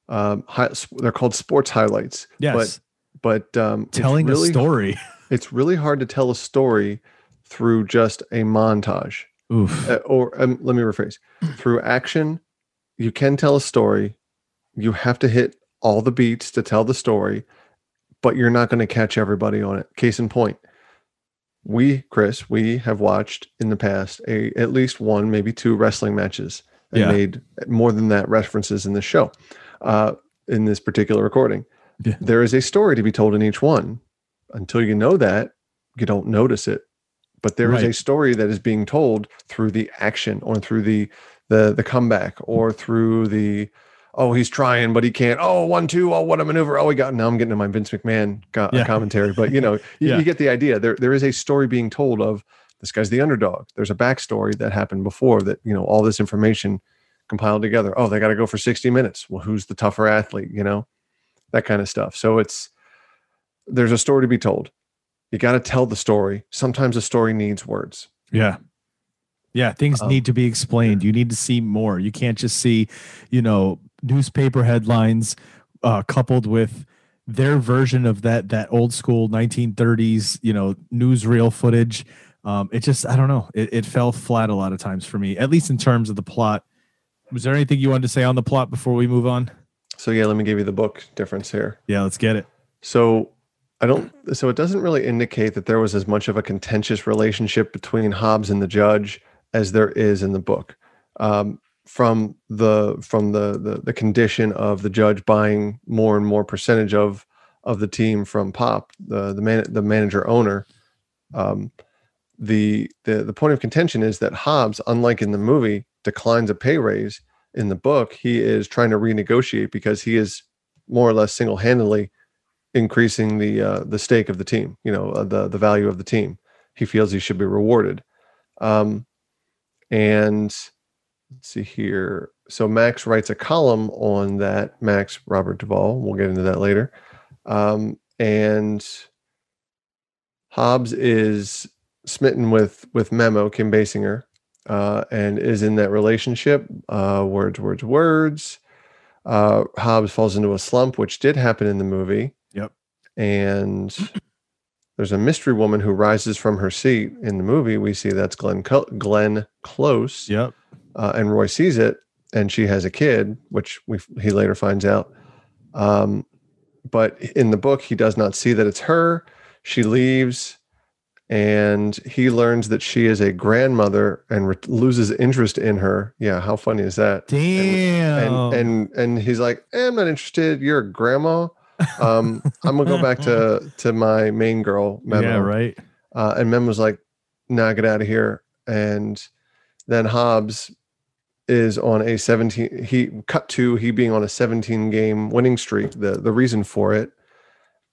S2: Um, they're called sports highlights.
S1: Yes.
S2: But but um,
S1: Telling
S2: really,
S1: a story. *laughs*
S2: It's really hard to tell a story through just a montage.
S1: Oof.
S2: Uh, or um, let me rephrase: through action, you can tell a story. You have to hit all the beats to tell the story, but you're not going to catch everybody on it. Case in point, we, Chris, we have watched in the past a at least one, maybe two wrestling matches and
S1: Yeah.
S2: made more than that references in the show, uh, in this particular recording.
S1: Yeah.
S2: There is a story to be told in each one. Until you know that, you don't notice it. But there is a story that is being told through the action or through the the the comeback or through the oh he's trying but he can't. Oh one two oh what a maneuver. Oh he got now I'm getting to my Vince McMahon co-
S1: Yeah. *laughs*
S2: commentary but you know you,
S1: Yeah.
S2: you get the idea. There there is a story being told of this guy's the underdog. There's a backstory that happened before that you know all this information compiled together. Oh they got to go for 60 minutes. Well who's the tougher athlete you know? That kind of stuff. So it's there's a story to be told. You got to tell the story. Sometimes a story needs words.
S1: Yeah. Yeah, things
S2: Um,
S1: need to be explained. You need to see more. You can't just see, you know, newspaper headlines uh, coupled with their version of that that old school 1930s, you know, newsreel footage. Um, it just, I don't know. It, it fell flat a lot of times for me, at least in terms of the plot. Was there anything you wanted to say on the plot before we move on?
S2: so yeah let me give you the book difference here
S1: Yeah, let's get it.
S2: So I don't so it doesn't really indicate that there was as much of a contentious relationship between Hobbs and the judge as there is in the book. Um, from the from the, the the condition of the judge buying more and more percentage of of the team from Pop, the the man the manager owner. Um, the the the point of contention is that hobbs unlike in the movie, declines a pay raise. In the book, he is trying to renegotiate because he is more or less single handedly increasing the uh, the stake of the team. You know, uh, the the value of the team. He feels he should be rewarded. Um, and let's see here. So Max writes a column on that. Max Robert Duvall. We'll get into that later. Um, and Hobbs is smitten with with Memo Kim Basinger, uh, and is in that relationship. Uh, words, words, words. Uh, Hobbs falls into a slump, which did happen in the movie.
S1: Yep.
S2: And there's a mystery woman who rises from her seat in the movie. We see that's Glenn Co- Glenn Close,
S1: Yep.
S2: uh, and Roy sees it, and she has a kid, which we he later finds out. Um, but in the book, he does not see that it's her. She leaves, and he learns that she is a grandmother and re- loses interest in her. Yeah, how funny is that?
S1: Damn.
S2: And and and he's like, eh, I'm not interested. You're a grandma. Um, I'm gonna go back to to my main girl, Memo.
S1: yeah, right.
S2: Uh, and Mem was like, nah, get out of here. And then Hobbs is on a 17, he cut to he being on a 17 game winning streak, the, the reason for it.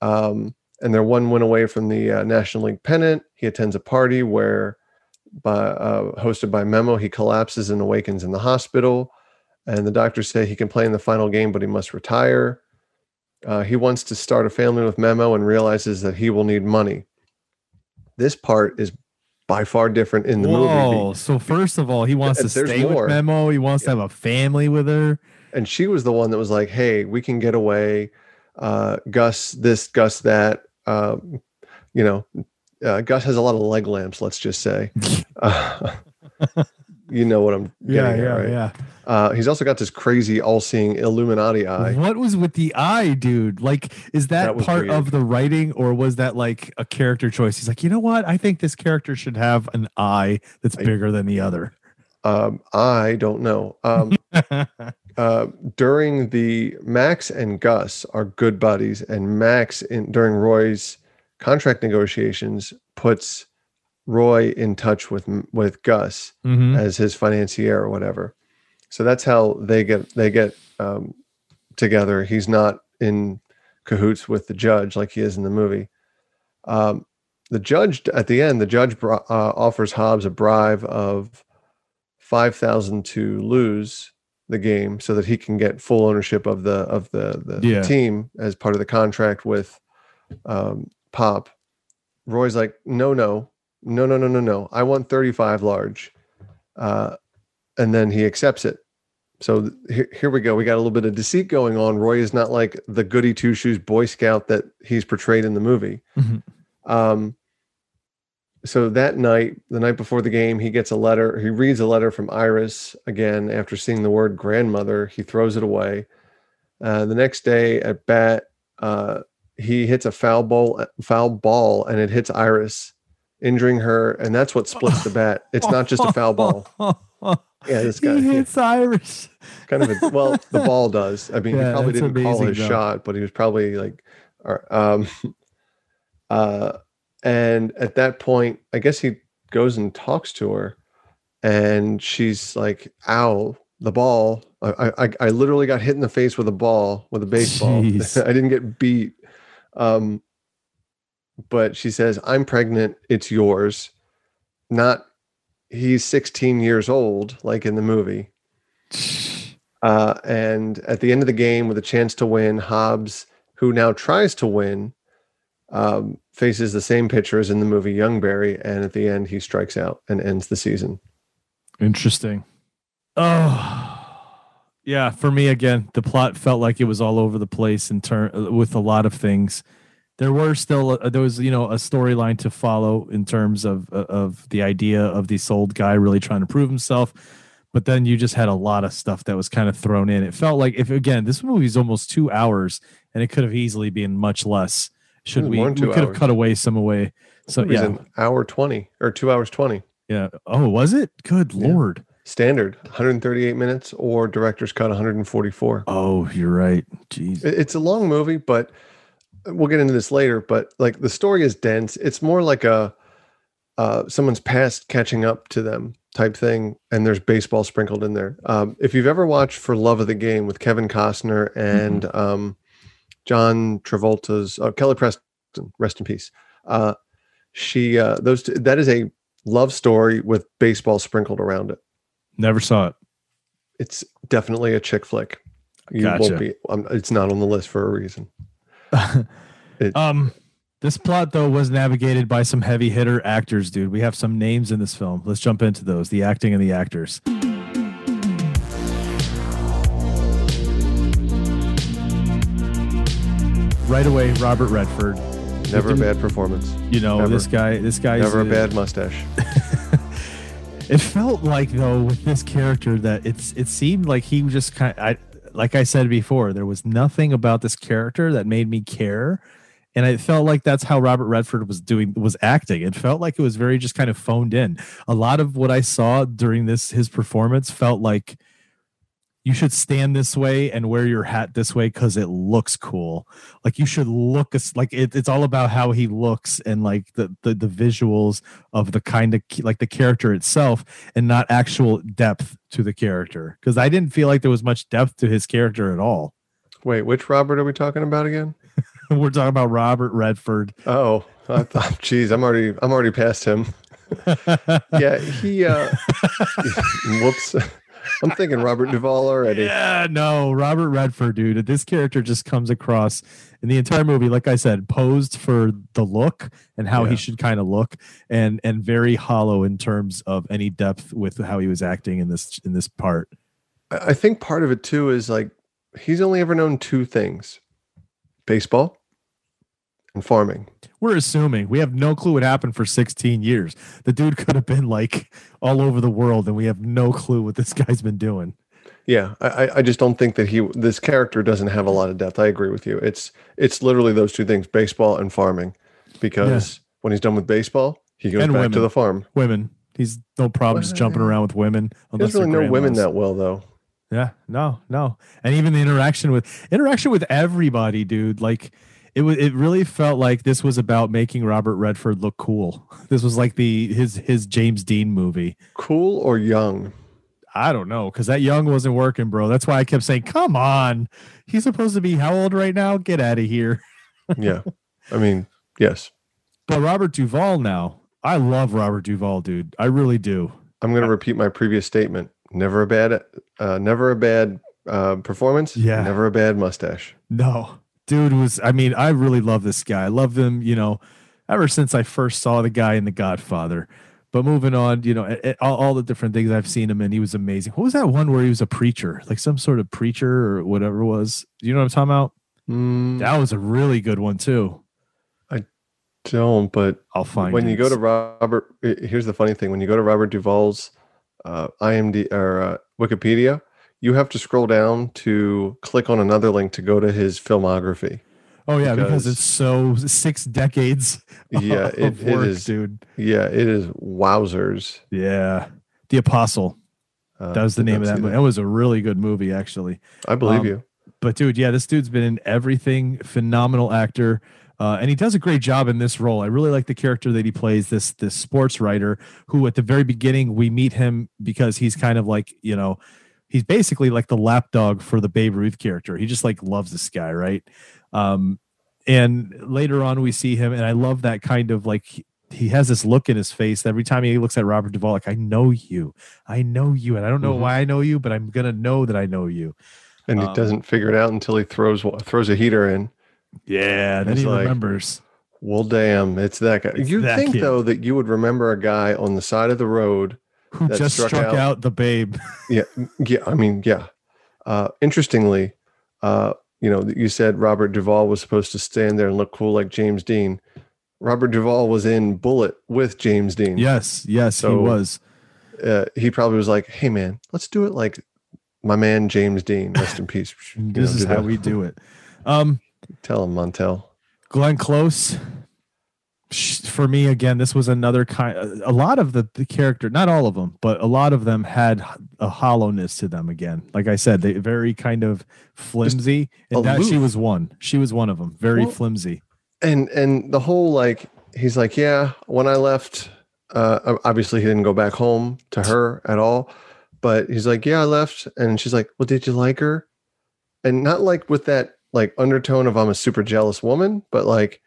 S2: Um, and they're one win away from the uh, National League pennant. He attends a party where, by, uh, hosted by Memo, he collapses and awakens in the hospital. And the doctors say he can play in the final game, but he must retire. Uh, he wants to start a family with Memo and realizes that he will need money this part is by far different in the
S1: Whoa.
S2: movie.
S1: So first of all, he wants to stay
S2: more.
S1: with Memo. He wants to have a family with her.
S2: And she was the one that was like, hey, we can get away. Uh, Gus, this, Gus, that. Um, you know, uh, Gus has a lot of leg lamps, let's just say. *laughs* *laughs* *laughs* You know what I'm
S1: Yeah,
S2: getting
S1: yeah,
S2: at, right?
S1: yeah.
S2: Uh, he's also got this crazy all seeing Illuminati eye.
S1: What was with the eye, dude? Like, is that,
S2: That
S1: part
S2: weird.
S1: of the writing, or was that like a character choice? He's like, you know what? I think this character should have an eye that's
S2: I-
S1: bigger than the other.
S2: Um, I don't know. Um, *laughs* uh, during the Max and Gus are good buddies, and Max in during Roy's contract negotiations puts Roy in touch with with Gus
S1: Mhm.
S2: as his financier or whatever. So that's how they get they get um, together. He's not in cahoots with the judge like he is in the movie. Um, the judge at the end, the judge uh, offers Hobbs a bribe of five thousand to lose the game so that he can get full ownership of the of the the,
S1: Yeah.
S2: team as part of the contract with um, Pop. Roy's like, no, no, no, no, no, no, no. I want thirty five large, uh, and then he accepts it. So here, here we go. We got a little bit of deceit going on. Roy is not like the goody two shoes Boy Scout that he's portrayed in the movie.
S1: Mhm.
S2: Um, so that night, the night before the game, he gets a letter. He reads a letter from Iris again after seeing the word grandmother. He throws it away. Uh, the next day at bat, uh, he hits a foul ball, foul ball, and it hits Iris, injuring her. And that's what splits the bat. It's not just a foul ball. *laughs* Yeah, this guy.
S1: he hits Iris.
S2: kind of a well the *laughs* ball does i mean
S1: Yeah,
S2: he probably didn't call his
S1: though.
S2: shot but he was probably like um *laughs* uh and at that point i guess he goes and talks to her and she's like ow the ball i i, I literally got hit in the face with a ball with a baseball i didn't get beat um but she says i'm pregnant it's yours not he's 16 years old like in the movie *sighs* uh, and at the end of the game, with a chance to win, Hobbs, who now tries to win, um, faces the same pitcher as in the movie Youngberry, and at the end, he strikes out and ends the season.
S1: Interesting. Oh, yeah. For me, again, the plot felt like it was all over the place in turn with a lot of things. There were still uh, there was you know a storyline to follow in terms of uh, of the idea of this old guy really trying to prove himself, but then you just had a lot of stuff that was kind of thrown in. It felt like if again this movie is almost two hours and it could have easily been much less. Should
S2: Ooh,
S1: we? We could
S2: two
S1: have cut away some away. So
S2: It was
S1: yeah,
S2: an hour 20 or two hours 20.
S1: yeah. Oh, was it? Good
S2: Yeah.
S1: lord.
S2: Standard 138 minutes or director's cut 144.
S1: Oh, you're right. Jeez.
S2: It's a long movie, but we'll get into this later. But like the story is dense. It's more like a uh, someone's past catching up to them type thing, and there's baseball sprinkled in there. Um, if you've ever watched For Love of the Game with Kevin Costner and um, John Travolta's uh, Kelly Preston, rest in peace. Uh, she uh, those two, that is a love story with baseball sprinkled around it.
S1: Never saw it.
S2: It's definitely a chick flick. You
S1: Gotcha.
S2: won't be. Um, it's not on the list for a reason. It-
S1: um, This plot, though, was navigated by some heavy hitter actors, dude. We have some names in this film. Let's jump into those the acting and the actors. Right away, Robert Redford.
S2: Never a bad performance.
S1: You know,
S2: Never.
S1: this guy, this guy
S2: Never a bad mustache. *laughs*
S1: it felt like though with this character that it's it seemed like he just kind I like I said before, there was nothing about this character that made me care. And I felt like that's how Robert Redford was doing was acting. It felt like it was very just kind of phoned in. A lot of what I saw during this his performance felt like you should stand this way and wear your hat this way because it looks cool. Like you should look like it, it's all about how he looks and like the, the the visuals of the kind of like the character itself and not actual depth to the character. Because I didn't feel like there was much depth to his character at all.
S2: Wait, which Robert are we talking about again? *laughs*
S1: We're talking about Robert Redford.
S2: Oh, I thought, *laughs* geez, I'm already, I'm already past him. *laughs* yeah, he. uh Whoops, *laughs* I'm thinking Robert Duvall already.
S1: Yeah, no, Robert Redford, dude. This character just comes across in the entire movie, like I said, posed for the look and how
S2: Yeah.
S1: he should kind of look, and and very hollow in terms of any depth with how he was acting in this in this part.
S2: I I think part of it too is like he's only ever known two things: baseball and farming.
S1: We're assuming we have no clue what happened for 16 years. The dude could have been like all over the world, and we have no clue what this guy's been doing.
S2: Yeah, I, I- I just don't think that he this character doesn't have a lot of depth. I agree with you. It's it's literally those two things: baseball and farming. Because when he's done with baseball, he goes
S1: And
S2: back to the farm.
S1: Women, he's no problem just jumping around with women.
S2: He doesn't really
S1: they're
S2: know women that well, though.
S1: Yeah, no, no, and even the interaction with interaction with everybody, dude. Like it was, it really felt like this was about making Robert Redford look cool. *laughs* This was like the his his James Dean movie.
S2: Cool or young?
S1: I don't know because that young wasn't working, bro. That's why I kept saying, "Come on, he's supposed to be how old right now? Get out of here." *laughs*
S2: Yeah, I mean, yes.
S1: But Robert Duvall now, I love Robert Duvall, dude. I really do.
S2: I'm going to repeat my previous statement. Never a bad, uh, never a bad uh, performance.
S1: Yeah.
S2: Never a bad mustache.
S1: No, dude was. I mean, I really love this guy. I love him. You know, ever since I first saw the guy in The Godfather. But moving on, you know, all, all the different things I've seen him in, he was amazing. What was that one where he was a preacher, like some sort of preacher or whatever it was? You know what I'm talking about?
S2: Mm,
S1: That was a really good one too.
S2: I don't, but
S1: I'll find
S2: when you go to Robert, here's the funny thing: when you go to Robert Duvall's uh, IMD or uh, Wikipedia, you have to scroll down to click on another link to go to his filmography.
S1: oh yeah, because,
S2: because-
S1: it's so six decades. *laughs*
S2: Yeah,
S1: of
S2: it, it
S1: work,
S2: is,
S1: dude.
S2: Yeah, it is wowzers.
S1: Yeah, The Apostle.
S2: Uh,
S1: That was the name of that movie. That was a really good movie, actually.
S2: I believe
S1: Um,
S2: you.
S1: but dude, yeah, this dude's been in everything. Phenomenal actor, uh, and he does a great job in this role. I really like the character that he plays. This this sports writer who, at the very beginning, we meet him because he's kind of like you know, he's basically like the lapdog for the Babe Ruth character. He just like loves this guy, right? Um, and later on, we see him, and I love that kind of like. he- has this look in his face every time he looks at Robert Duvall, like I know you, I know you, and I don't know
S2: Mhm.
S1: why I know you, but I'm gonna know that I know you.
S2: And
S1: um,
S2: he doesn't figure it out until he throws throws a heater in.
S1: Yeah, then
S2: It's
S1: he
S2: like-
S1: remembers.
S2: Well, damn, it's that guy.
S1: It's
S2: you think
S1: kid.
S2: though that you would remember a guy on the side of the road?
S1: Who just struck,
S2: struck
S1: out.
S2: out-
S1: the babe? *laughs*
S2: Yeah, yeah. I mean, yeah. Uh, interestingly, uh, you know, you said Robert Duvall was supposed to stand there and look cool like James Dean. Robert Duvall was in Bullitt with James Dean.
S1: Yes, yes, he was.
S2: uh, he probably was like, "Hey, man, let's do it like my man James Dean. Rest in *laughs* peace."
S1: This
S2: know,
S1: is how
S2: that.
S1: we do it. Um,
S2: tell him, Montel.
S1: Glenn Close. Sh- For me, again, this was another kind. A lot of the, the character, not all of them, but a lot of them had a hollowness to them. Again, like I said, they very kind of flimsy, and that she was one. She was one of them. Very
S2: Well,
S1: flimsy.
S2: and and the whole like he's like yeah when i left uh obviously he didn't go back home to her at all but he's like yeah i left and she's like well did you like her and not like with that like undertone of i'm a super jealous woman but like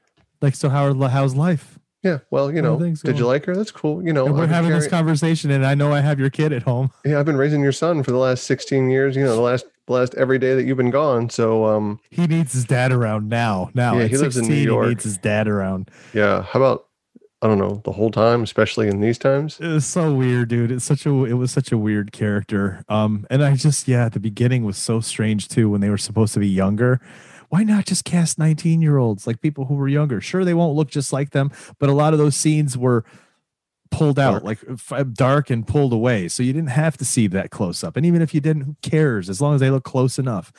S1: Like, so how are, how's life?
S2: yeah well you know did you like her that's cool you know
S1: And we're having this conversation, and I know I have your kid at home.
S2: yeah i've been raising your son for the last 16 years you know the last blessed every day that you've been gone. So um,
S1: he needs his dad around now. Now
S2: Yeah, he lives in New York.
S1: he needs his dad around.
S2: yeah, how about I don't know the whole time, especially in these times.
S1: It was so weird, dude. It's such a it was such a weird character. Um, and I just yeah, at the beginning was so strange too when they were supposed to be younger. Why not just cast 19 year olds like people who were younger? Sure, they won't look just like them, but a lot of those scenes were pulled out,
S2: Dark.
S1: like f- dark and pulled away. So you didn't have to see that close up. And even if you didn't, who cares? As long as they look close enough.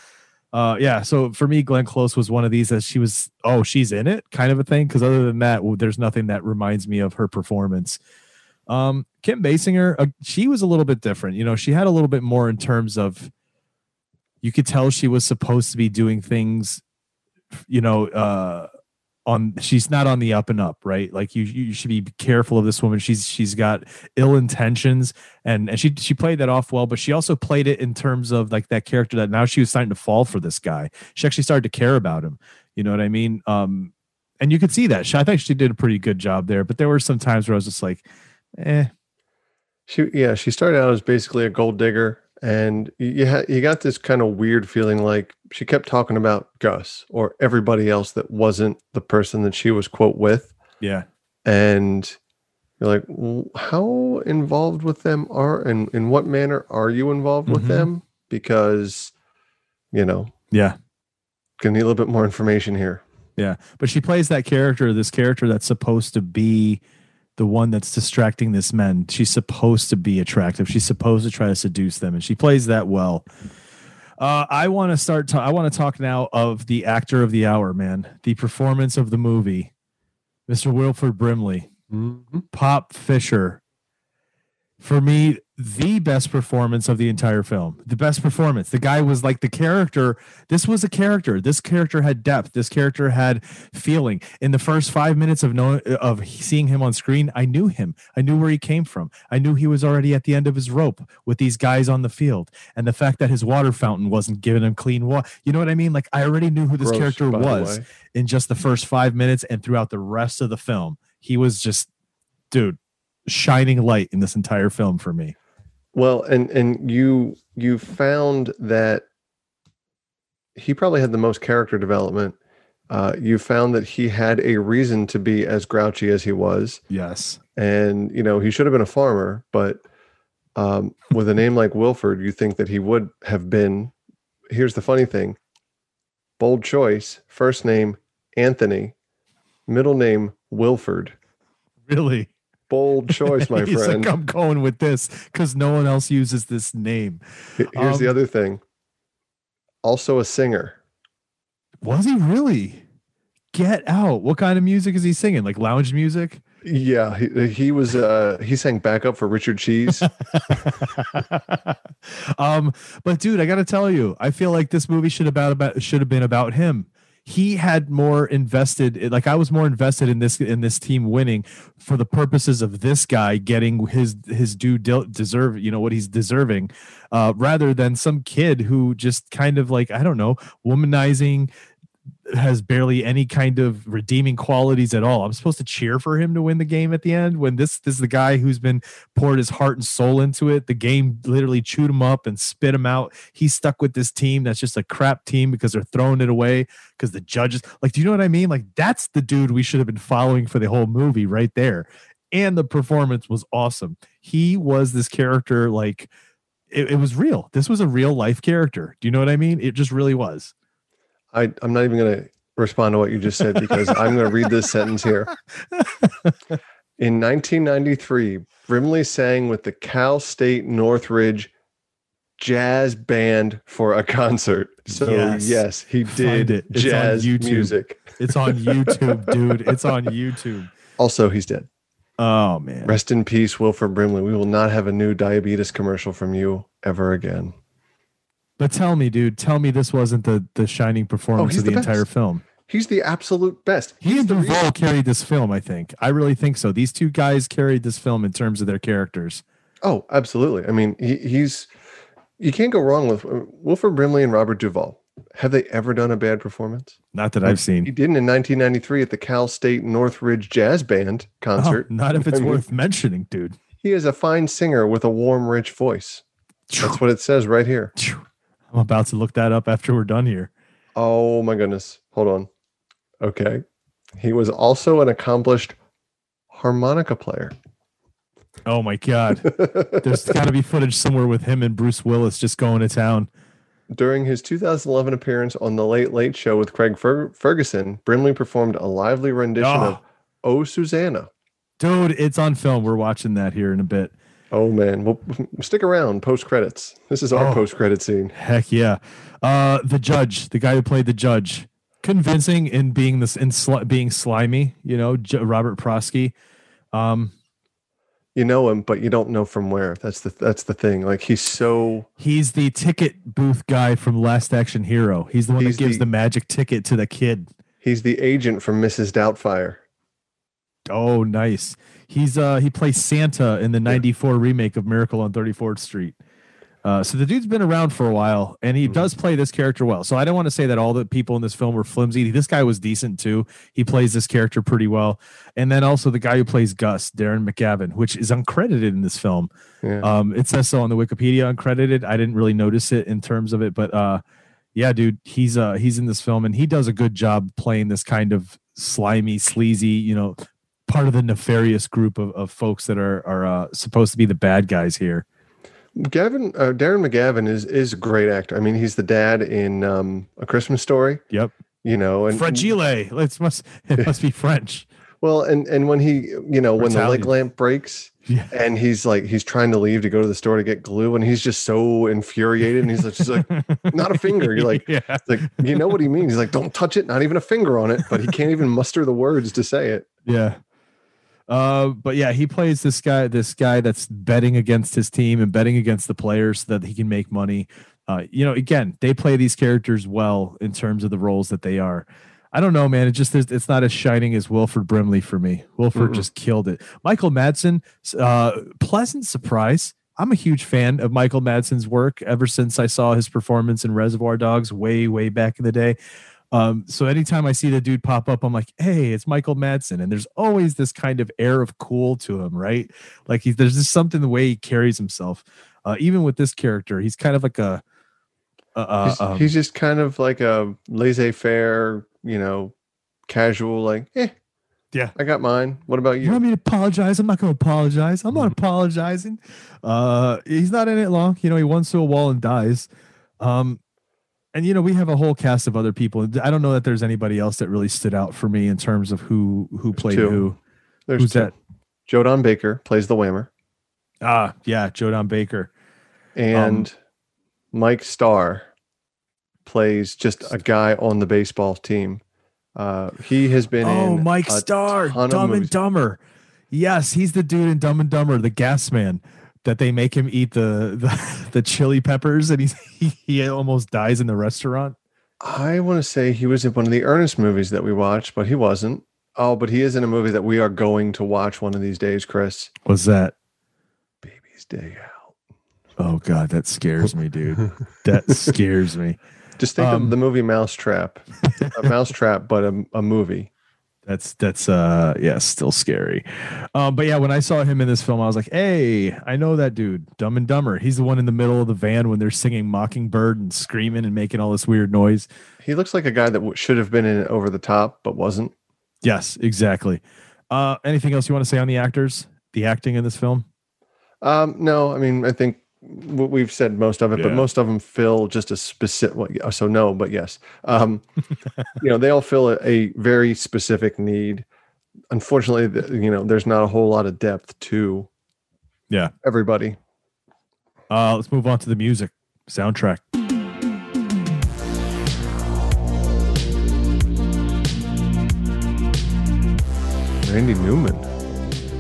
S1: Uh, yeah. So for me, Glenn Close was one of these that she was, oh, she's in it kind of a thing. Cause other than that, well, there's nothing that reminds me of her performance. Um, Kim Basinger, uh, she was a little bit different. You know, she had a little bit more in terms of, you could tell she was supposed to be doing things, you know, uh, on she's not on the up and up, right? Like you, you should be careful of this woman. She's she's got ill intentions, and and she she played that off well, but she also played it in terms of like that character that now she was starting to fall for this guy. She actually started to care about him. You know what I mean? Um, and you could see that. I think she did a pretty good job there, but there were some times where I was just like, eh,
S2: She yeah, she started out as basically a gold digger, and you you, ha- you got this kind of weird feeling like she kept talking about Gus or everybody else that wasn't the person that she was quote with,
S1: yeah,
S2: and you're like, "W- how involved with them are, and in what manner are you involved with
S1: Mhm.
S2: them? Because you know,
S1: yeah.
S2: gonna need a little bit more information here.
S1: Yeah, but she plays that character, this character that's supposed to be the one that's distracting this men. She's supposed to be attractive. She's supposed to try to seduce them, and she plays that well. Uh, I want to start. To, I want to talk now of the actor of the hour, man. The performance of the movie, Mr. Wilford Brimley, Pop Fisher. For me, the best performance of the entire film. The best performance. The guy was like the character. This was a character. This character had depth. This character had feeling. In the first five minutes of knowing of seeing him on screen, I knew him. I knew where he came from. I knew he was already at the end of his rope with these guys on the field. And the fact that his water fountain wasn't giving him clean water. You know what I mean? Like I already knew who this
S2: Gross,
S1: character was in just the first five minutes and throughout the rest of the film. He was just, dude, shining light in this entire film for me.
S2: Well, and and you you found that he probably had the most character development. Uh, you found that he had a reason to be as grouchy as he was,
S1: Yes.
S2: and you know he should have been a farmer, but um, with a name *laughs* like Wilford, you think that he would have been. Here's the funny thing: bold choice. First name Anthony, middle name Wilford.
S1: Really?
S2: Bold choice, my *laughs*
S1: He's
S2: friend.
S1: like, I'm going with this because no one else uses this name.
S2: Here's the
S1: Um,
S2: other thing. Also a singer.
S1: Was he really? Get out. What kind of music is he singing? Like lounge music?
S2: Yeah, he, he was. Uh, he sang backup for Richard Cheese. *laughs*
S1: um, but dude, I gotta tell you, I feel like this movie should about about should have been about him. He had more invested, like I was more invested in this in this team winning for the purposes of this guy getting his his due dil- deserve, you know what he's deserving, uh, rather than some kid who just kind of like I don't know, womanizing has barely any kind of redeeming qualities at all. I'm supposed to cheer for him to win the game at the end when this this is the guy who's been poured his heart and soul into it. The game literally chewed him up and spit him out. He's stuck with this team that's just a crap team because they're throwing it away because the judges like do you know what I mean? Like that's the dude we should have been following for the whole movie right there. And the performance was awesome. He was this character like it, it was real. This was a real life character. Do you know what I mean? It just really was.
S2: I, I'm not even going to respond to what you just said because I'm going to read this sentence here. *laughs* In 1993, Brimley sang with the Cal State Northridge Jazz Band for a concert. So
S1: Yes.
S2: yes, he did
S1: it. It's on
S2: jazz
S1: YouTube.
S2: music.
S1: It's on *laughs* YouTube, dude. It's on YouTube.
S2: Also, he's dead.
S1: Oh man.
S2: Rest in peace, Wilford Brimley. We will not have a new diabetes commercial from you ever again.
S1: But tell me, dude, tell me this wasn't the the shining performance
S2: he's
S1: of the,
S2: the
S1: entire film.
S2: He's the absolute best.
S1: He and Duvall carried this film, I think. I really think so. These two guys carried this film in terms of their characters.
S2: Oh, absolutely. I mean, he, he's you can't go wrong with uh, Wilford Brimley and Robert Duvall. Have they ever done a bad performance?
S1: Not that I've seen.
S2: He didn't in 1993 at the Cal State Northridge Jazz Band
S1: Oh,
S2: concert.
S1: not if it's
S2: I mean,
S1: worth mentioning, dude.
S2: He is a fine singer with a warm, rich voice. That's what it says right here.
S1: I'm about to look that up after we're done here.
S2: Oh my goodness. Hold on. Okay. He was also an accomplished harmonica player.
S1: Oh my god. *laughs* There's got to be footage somewhere with him and Bruce Willis just going to town.
S2: During his 2011 appearance on The Late Late Show with Craig Fer- Ferguson, Brimley performed a lively rendition
S1: Oh.
S2: of Oh Susanna.
S1: Dude, it's on film. We're watching that here in a bit.
S2: Oh man, well, *laughs* stick around post credits. This is our
S1: Oh.
S2: post credit scene.
S1: Heck yeah. Uh the judge, the guy who played the judge, convincing in being this in being slimy, you know, J- Robert Prosky. Um
S2: You know him, but you don't know from where. That's the that's the thing. Like he's so
S1: he's the ticket booth guy from Last Action Hero. He's the one
S2: He's
S1: that gives
S2: the-
S1: the magic ticket to the kid.
S2: he's the agent from Mrs. Doubtfire.
S1: Oh, nice. He's uh he plays Santa in the 94 remake of Miracle on 34th Street. Uh, so the dude's been around for a while and he does play this character well. So I don't want to say that all the people in this film were flimsy. This guy was decent too. He plays this character pretty well. And then also the guy who plays Gus, Darren McGavin, which is uncredited in this film.
S2: Yeah.
S1: Um, it says so on the Wikipedia uncredited. I didn't really notice it in terms of it, but uh, yeah, dude, he's uh he's in this film and he does a good job playing this kind of slimy, sleazy, you know, part of the nefarious group of, of folks that are are uh, supposed to be the bad guys here.
S2: Gavin uh, Darren McGavin is is a great actor. I mean, he's the dad in um, A Christmas Story.
S1: Yep,
S2: You know, and
S1: fragile. It must it must be French. *laughs*
S2: well, and and when he, you know, when the leg lamp breaks,
S1: Yeah.
S2: and he's like he's trying to leave to go to the store to get glue, and he's just so infuriated, and he's just like, *laughs* not a finger. You're like,
S1: yeah,
S2: like you know what he means. He's like, don't touch it, not even a finger on it, but he can't even muster the words to say it.
S1: yeah. Uh, but yeah, he plays this guy, this guy that's betting against his team and betting against the players so that he can make money. Uh, you know, again, they play these characters well in terms of the roles that they are. I don't know, man. It just is, it's not as shining as Wilford Brimley for me. Wilford
S2: Mm-mm.
S1: just killed it. Michael Madsen, uh, pleasant surprise. I'm a huge fan of Michael Madsen's work ever since I saw his performance in Reservoir Dogs way, way back in the day. Um, so anytime I see the dude pop up, I'm like, hey, it's Michael Madsen. And there's always this kind of air of cool to him, right? Like he's there's just something the way he carries himself. Uh, even with this character, he's kind of like a uh,
S2: He's,
S1: um,
S2: he's just kind of like a laissez-faire, you know, casual, like, eh,
S1: Yeah.
S2: I got mine. What about
S1: You
S2: you?
S1: want me to apologize? I'm not going to apologize. I'm not apologizing. Uh, he's not in it long. You know, he runs through a wall and dies. Um, and you know, we have a whole cast of other people. I don't know that there's anybody else that really stood out for me in terms of who who played
S2: two.
S1: who.
S2: There's
S1: Who's
S2: two.
S1: that?
S2: Joe Don Baker plays the Whammer,
S1: Ah, yeah, Joe Don Baker.
S2: and
S1: Um,
S2: Mike Starr plays just a guy on the baseball team. Uh, he has been
S1: Oh,
S2: in
S1: Mike Starr, Dumb and. Dumber. Yes, he's the dude in Dumb and Dumber, the gas man that they make him eat the the, *laughs* the chili peppers, and he's, he he almost dies in the restaurant.
S2: I want to say he was in one of the Ernest movies that we watched, but he wasn't. Oh, but he is in a movie that we are going to watch one of these days, Chris.
S1: What's that?
S2: Baby's Day Out.
S1: Oh god, that scares me, dude. That *laughs* scares me.
S2: Just think
S1: Um,
S2: of the movie Mousetrap, a *laughs* Mousetrap, but a, a movie.
S1: That's that's uh yeah, still scary. Um, but yeah, when I saw him in this film, I was like, hey, I know that dude, Dumb and Dumber. He's the one in the middle of the van when they're singing Mockingbird and screaming and making all this weird noise.
S2: He looks like a guy that w- should have been in it Over the Top, but wasn't.
S1: Yes, exactly. Uh, anything else you want to say on the actors, the acting in this film?
S2: Um, no, I mean, I think we've said most of it, but most of them fill just a specific. Well, so no, but yes. Um, *laughs* you know, they all fill a, a very specific need. Unfortunately, the, you know, there's not a whole lot of depth to
S1: Yeah.
S2: everybody.
S1: Uh, let's move on to the music soundtrack.
S2: Randy Newman.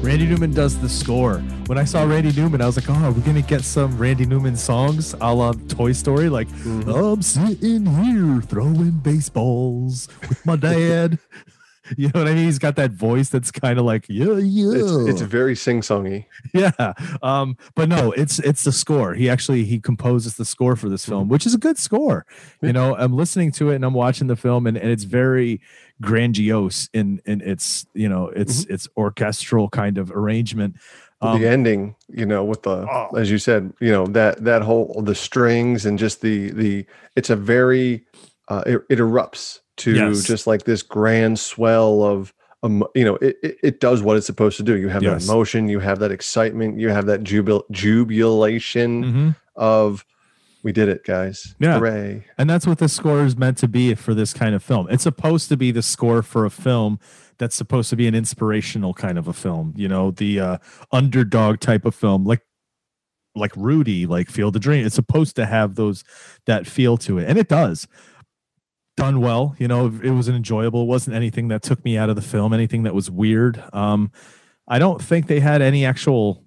S1: Randy Newman does the score. When I saw Randy Newman, I was like, "Oh, we're gonna get some Randy Newman songs, a la Toy Story." Like, mm-hmm. I'm sitting here throwing baseballs with my dad. *laughs* *laughs* you know what I mean? He's got that voice that's kind of like, "Yeah, yeah."
S2: It's, it's very sing-songy.
S1: yeah um but no it's it's the score he actually he composes the score for this film which is a good score you know i'm listening to it and i'm watching the film and, and it's very grandiose in in its you know its its orchestral kind of arrangement Um,
S2: the ending, you know, with the
S1: Oh.
S2: as you said, you know that that whole the strings and just the the it's a very uh, it, it erupts to
S1: Yes.
S2: just like this grand swell of um, you know it, it it does what it's supposed to do. You have
S1: Yes.
S2: that emotion, you have that excitement, you have that jubil- jubilation
S1: mhm.
S2: of we did it, guys!
S1: Yeah.
S2: Hooray!
S1: And that's what the score is meant to be for this kind of film. It's supposed to be the score for a film that's supposed to be an inspirational kind of a film, you know, the uh, underdog type of film, like like Rudy, like Field of Dream. It's supposed to have those that feel to it, and it does. Done well, you know. It was an enjoyable. It wasn't anything that took me out of the film. Anything that was weird. Um, I don't think they had any actual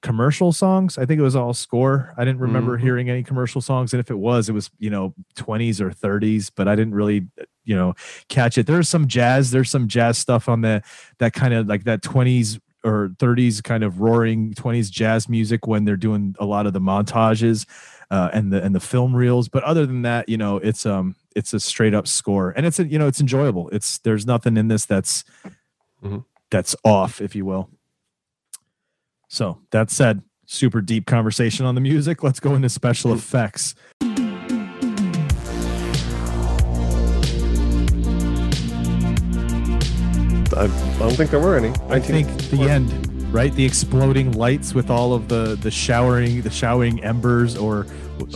S1: commercial songs. I think it was all score. I didn't remember
S2: Mhm.
S1: hearing any commercial songs, and if it was, it was you know twenties or thirties. But I didn't really you know catch it. There's some jazz. There's some jazz stuff on the that kind of like that twenties or 30s kind of roaring 20s jazz music when they're doing a lot of the montages uh, and the and the film reels but other than that you know it's um it's a straight up score. And it's a, you know it's enjoyable. It's there's nothing in this that's
S2: Mhm.
S1: that's off if you will. So that said super deep conversation on the music. Let's go into special effects.
S2: I, I don't think there were any.
S1: I think the end, right? The exploding lights with all of the the showering, the showering embers, or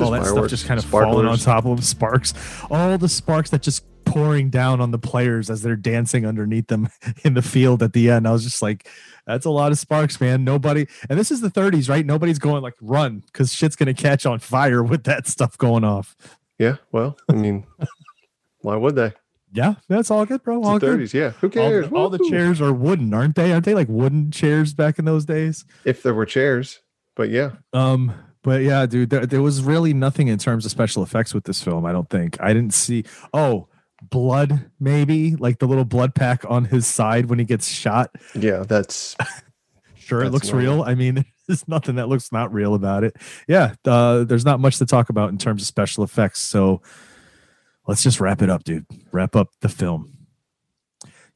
S1: all that stuff just kind of falling on top of them. Sparks, all the sparks that just pouring down on the players as they're dancing underneath them *laughs* in the field at the end. I was just like, that's a lot of sparks, man. Nobody, and this is the 30s, right? Nobody's going like run because shit's gonna catch on fire with that stuff going off.
S2: Yeah, well, I mean, *laughs* why would they?
S1: Yeah, that's all good, bro. All
S2: the
S1: good.
S2: 30s. Yeah, who
S1: All,
S2: cares?
S1: the- all the chairs are wooden, aren't they? Aren't they like wooden chairs back in those days?
S2: If there were chairs, but yeah,
S1: Um, but yeah, dude, there, there was really nothing in terms of special effects with this film. I don't think I didn't see. Oh, blood, maybe like the little blood pack on his side when he gets shot.
S2: yeah, that's *laughs*
S1: Sure, it looks real. I mean, *laughs* there's nothing that looks not real about it. Yeah, uh, there's not much to talk about in terms of special effects. So let's just wrap it up, dude. Wrap up the film.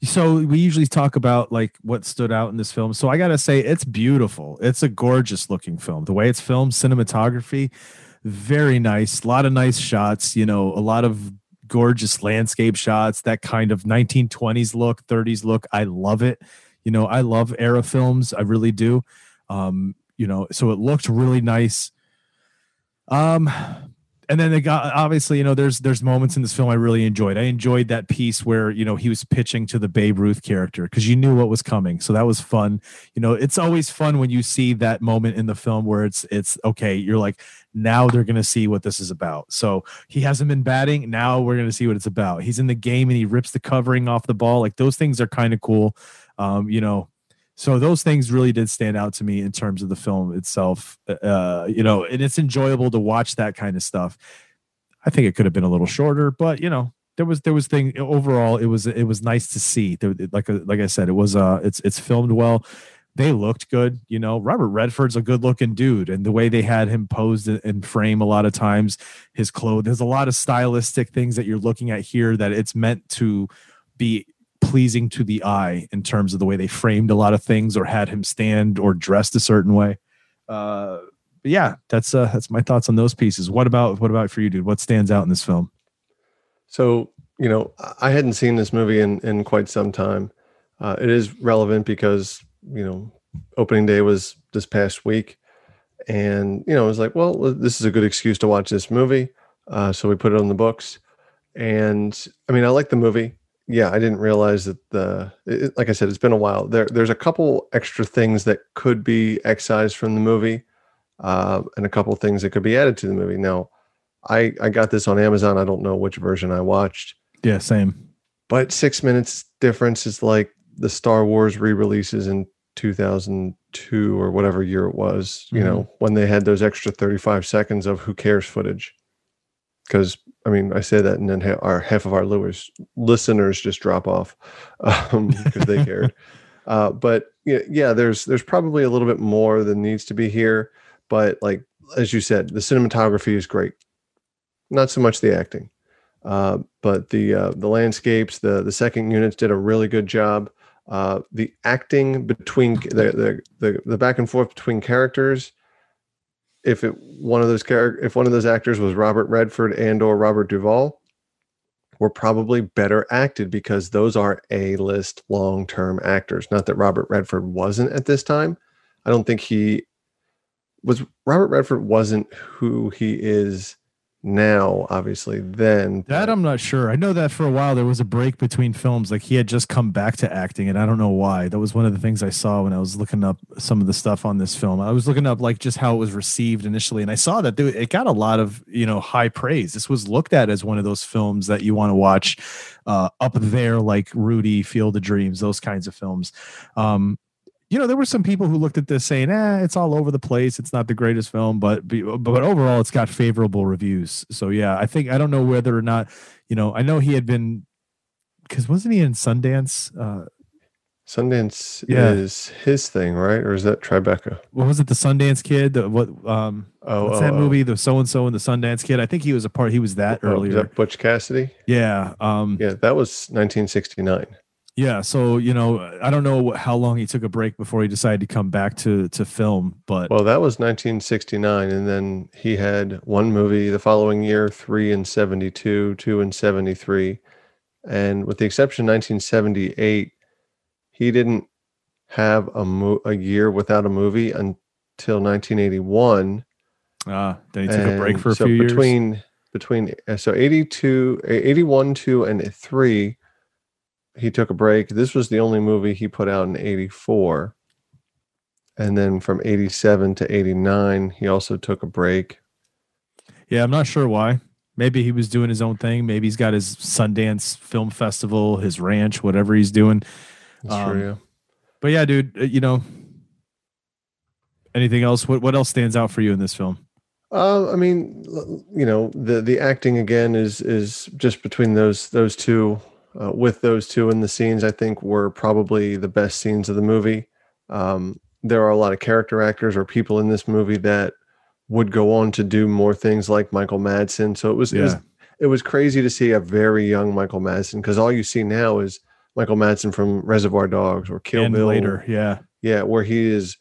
S1: So we usually talk about like what stood out in this film. So I gotta say, it's beautiful. It's a gorgeous looking film. The way it's filmed, cinematography, very nice. A lot of nice shots. You know, a lot of gorgeous landscape shots. That kind of 1920s look, 30s look. I love it. You know, I love era films. I really do. Um, you know, so it looked really nice. Um, and then they got obviously, you know, there's there's moments in this film I really enjoyed. I enjoyed that piece where you know he was pitching to the Babe Ruth character because you knew what was coming, so that was fun. You know, it's always fun when you see that moment in the film where it's it's okay. You're like, now they're gonna see what this is about. So he hasn't been batting. Now we're gonna see what it's about. He's in the game and he rips the covering off the ball. Like those things are kind of cool. Um, you know, so those things really did stand out to me in terms of the film itself uh you know and it's enjoyable to watch that kind of stuff. I think it could have been a little shorter but you know there was there was thing overall it was it was nice to see. Like like i said it was uh it's it's filmed well. They looked good you know. Robert redford's a good looking dude and the way they had him posed in frame a lot of times his clothes there's a lot of stylistic things that you're looking at here that it's meant to be pleasing to the eye in terms of the way they framed a lot of things or had him stand or dressed a certain way. Uh, but yeah, that's uh, that's my thoughts on those pieces. What about what about for you, dude? What stands out in this film?
S2: so. You know, I hadn't seen this movie in in quite some time. Uh, it is relevant because you know, opening day was this past week, and you know, I was like, well, this is a good excuse to watch this movie. Uh, so we put it on the books, and I mean, I like the movie. Yeah, I didn't realize that the it, like I said, it's been a while. There, there's a couple extra things that could be excised from the movie, uh, and a couple things that could be added to the movie. Now, I I got this on Amazon. I don't know which version I watched,
S1: Yeah, same.
S2: but six minutes difference is like the Star Wars re-releases in 2002 or whatever year it was. You know, when they had those extra 35 seconds of who cares footage. Because I mean, I say that, and then ha- our half of our listeners listeners just drop off *laughs* because they cared. Uh, but yeah, yeah, there's there's probably a little bit more than needs to be here. But like as you said, the cinematography is great. Not so much the acting, uh, but the uh, the landscapes, the the second units did a really good job. Uh, the acting between the, the the the back and forth between characters. If it one of those char- if one of those actors was Robert Redford and or Robert Duvall, were probably better acted because those are A list long term actors. Not that Robert Redford wasn't at this time. I don't think he was Robert Redford wasn't who he is now, obviously. Then
S1: That I'm not sure. I know that for a while there was a break between films. Like he had just come back to acting, and I don't know why. That was one of the things I saw when I was looking up some of the stuff on this film. I was looking up like just how it was received initially, and I saw that it got a lot of you know high praise. This was looked at as one of those films that you want to watch uh, up there, like Rudy, Field of Dreams, those kinds of films. Um, you know, there were some people who looked at this saying, "Eh, it's all over the place. It's not the greatest film, but but overall, it's got favorable reviews." So yeah, I think I don't know whether or not, you know, I know he had been because wasn't he in Sundance? Uh,
S2: Sundance
S1: Yeah.
S2: is his thing, right? Or is that Tribeca?
S1: what was it? The Sundance Kid? The, what? Um,
S2: Oh,
S1: what's
S2: oh,
S1: that
S2: oh.
S1: movie? The so and so and the Sundance Kid. I think he was a part. He was that
S2: Oh,
S1: earlier.
S2: that Butch Cassidy?
S1: yeah. Um,
S2: Yeah, that was 1969.
S1: Yeah, so you know, I don't know how long he took a break before he decided to come back to to film, but
S2: Well, that was 1969, and then he had one movie the following year, three in 72, two in 73, and with the exception of 1978, he didn't have a mo- a year without a movie until 1981.
S1: Ah, then he took a break for a
S2: so
S1: few years.
S2: between between uh, so 82 uh, 81 2 and 3 he took a break this was the only movie he put out in 84 and then from 87 to 89 he also took a break
S1: Yeah, I'm not sure why. Maybe he was doing his own thing. Maybe he's got his Sundance Film Festival, his ranch, whatever he's doing.
S2: That's
S1: Um,
S2: true, yeah.
S1: But yeah, dude, uh, you know, anything else? What what else stands out for you in this film?
S2: Uh, I mean, you know, the the acting again is is just between those those two. Uh, with those two in the scenes, I think were probably the best scenes of the movie. Um, there are a lot of character actors or people in this movie that would go on to do more things like Michael Madsen. So it was it was it was crazy to see a very young Michael Madsen because all you see now is Michael Madsen from Reservoir Dogs or Kill
S1: and
S2: Bill.
S1: later, yeah,
S2: yeah, where he is.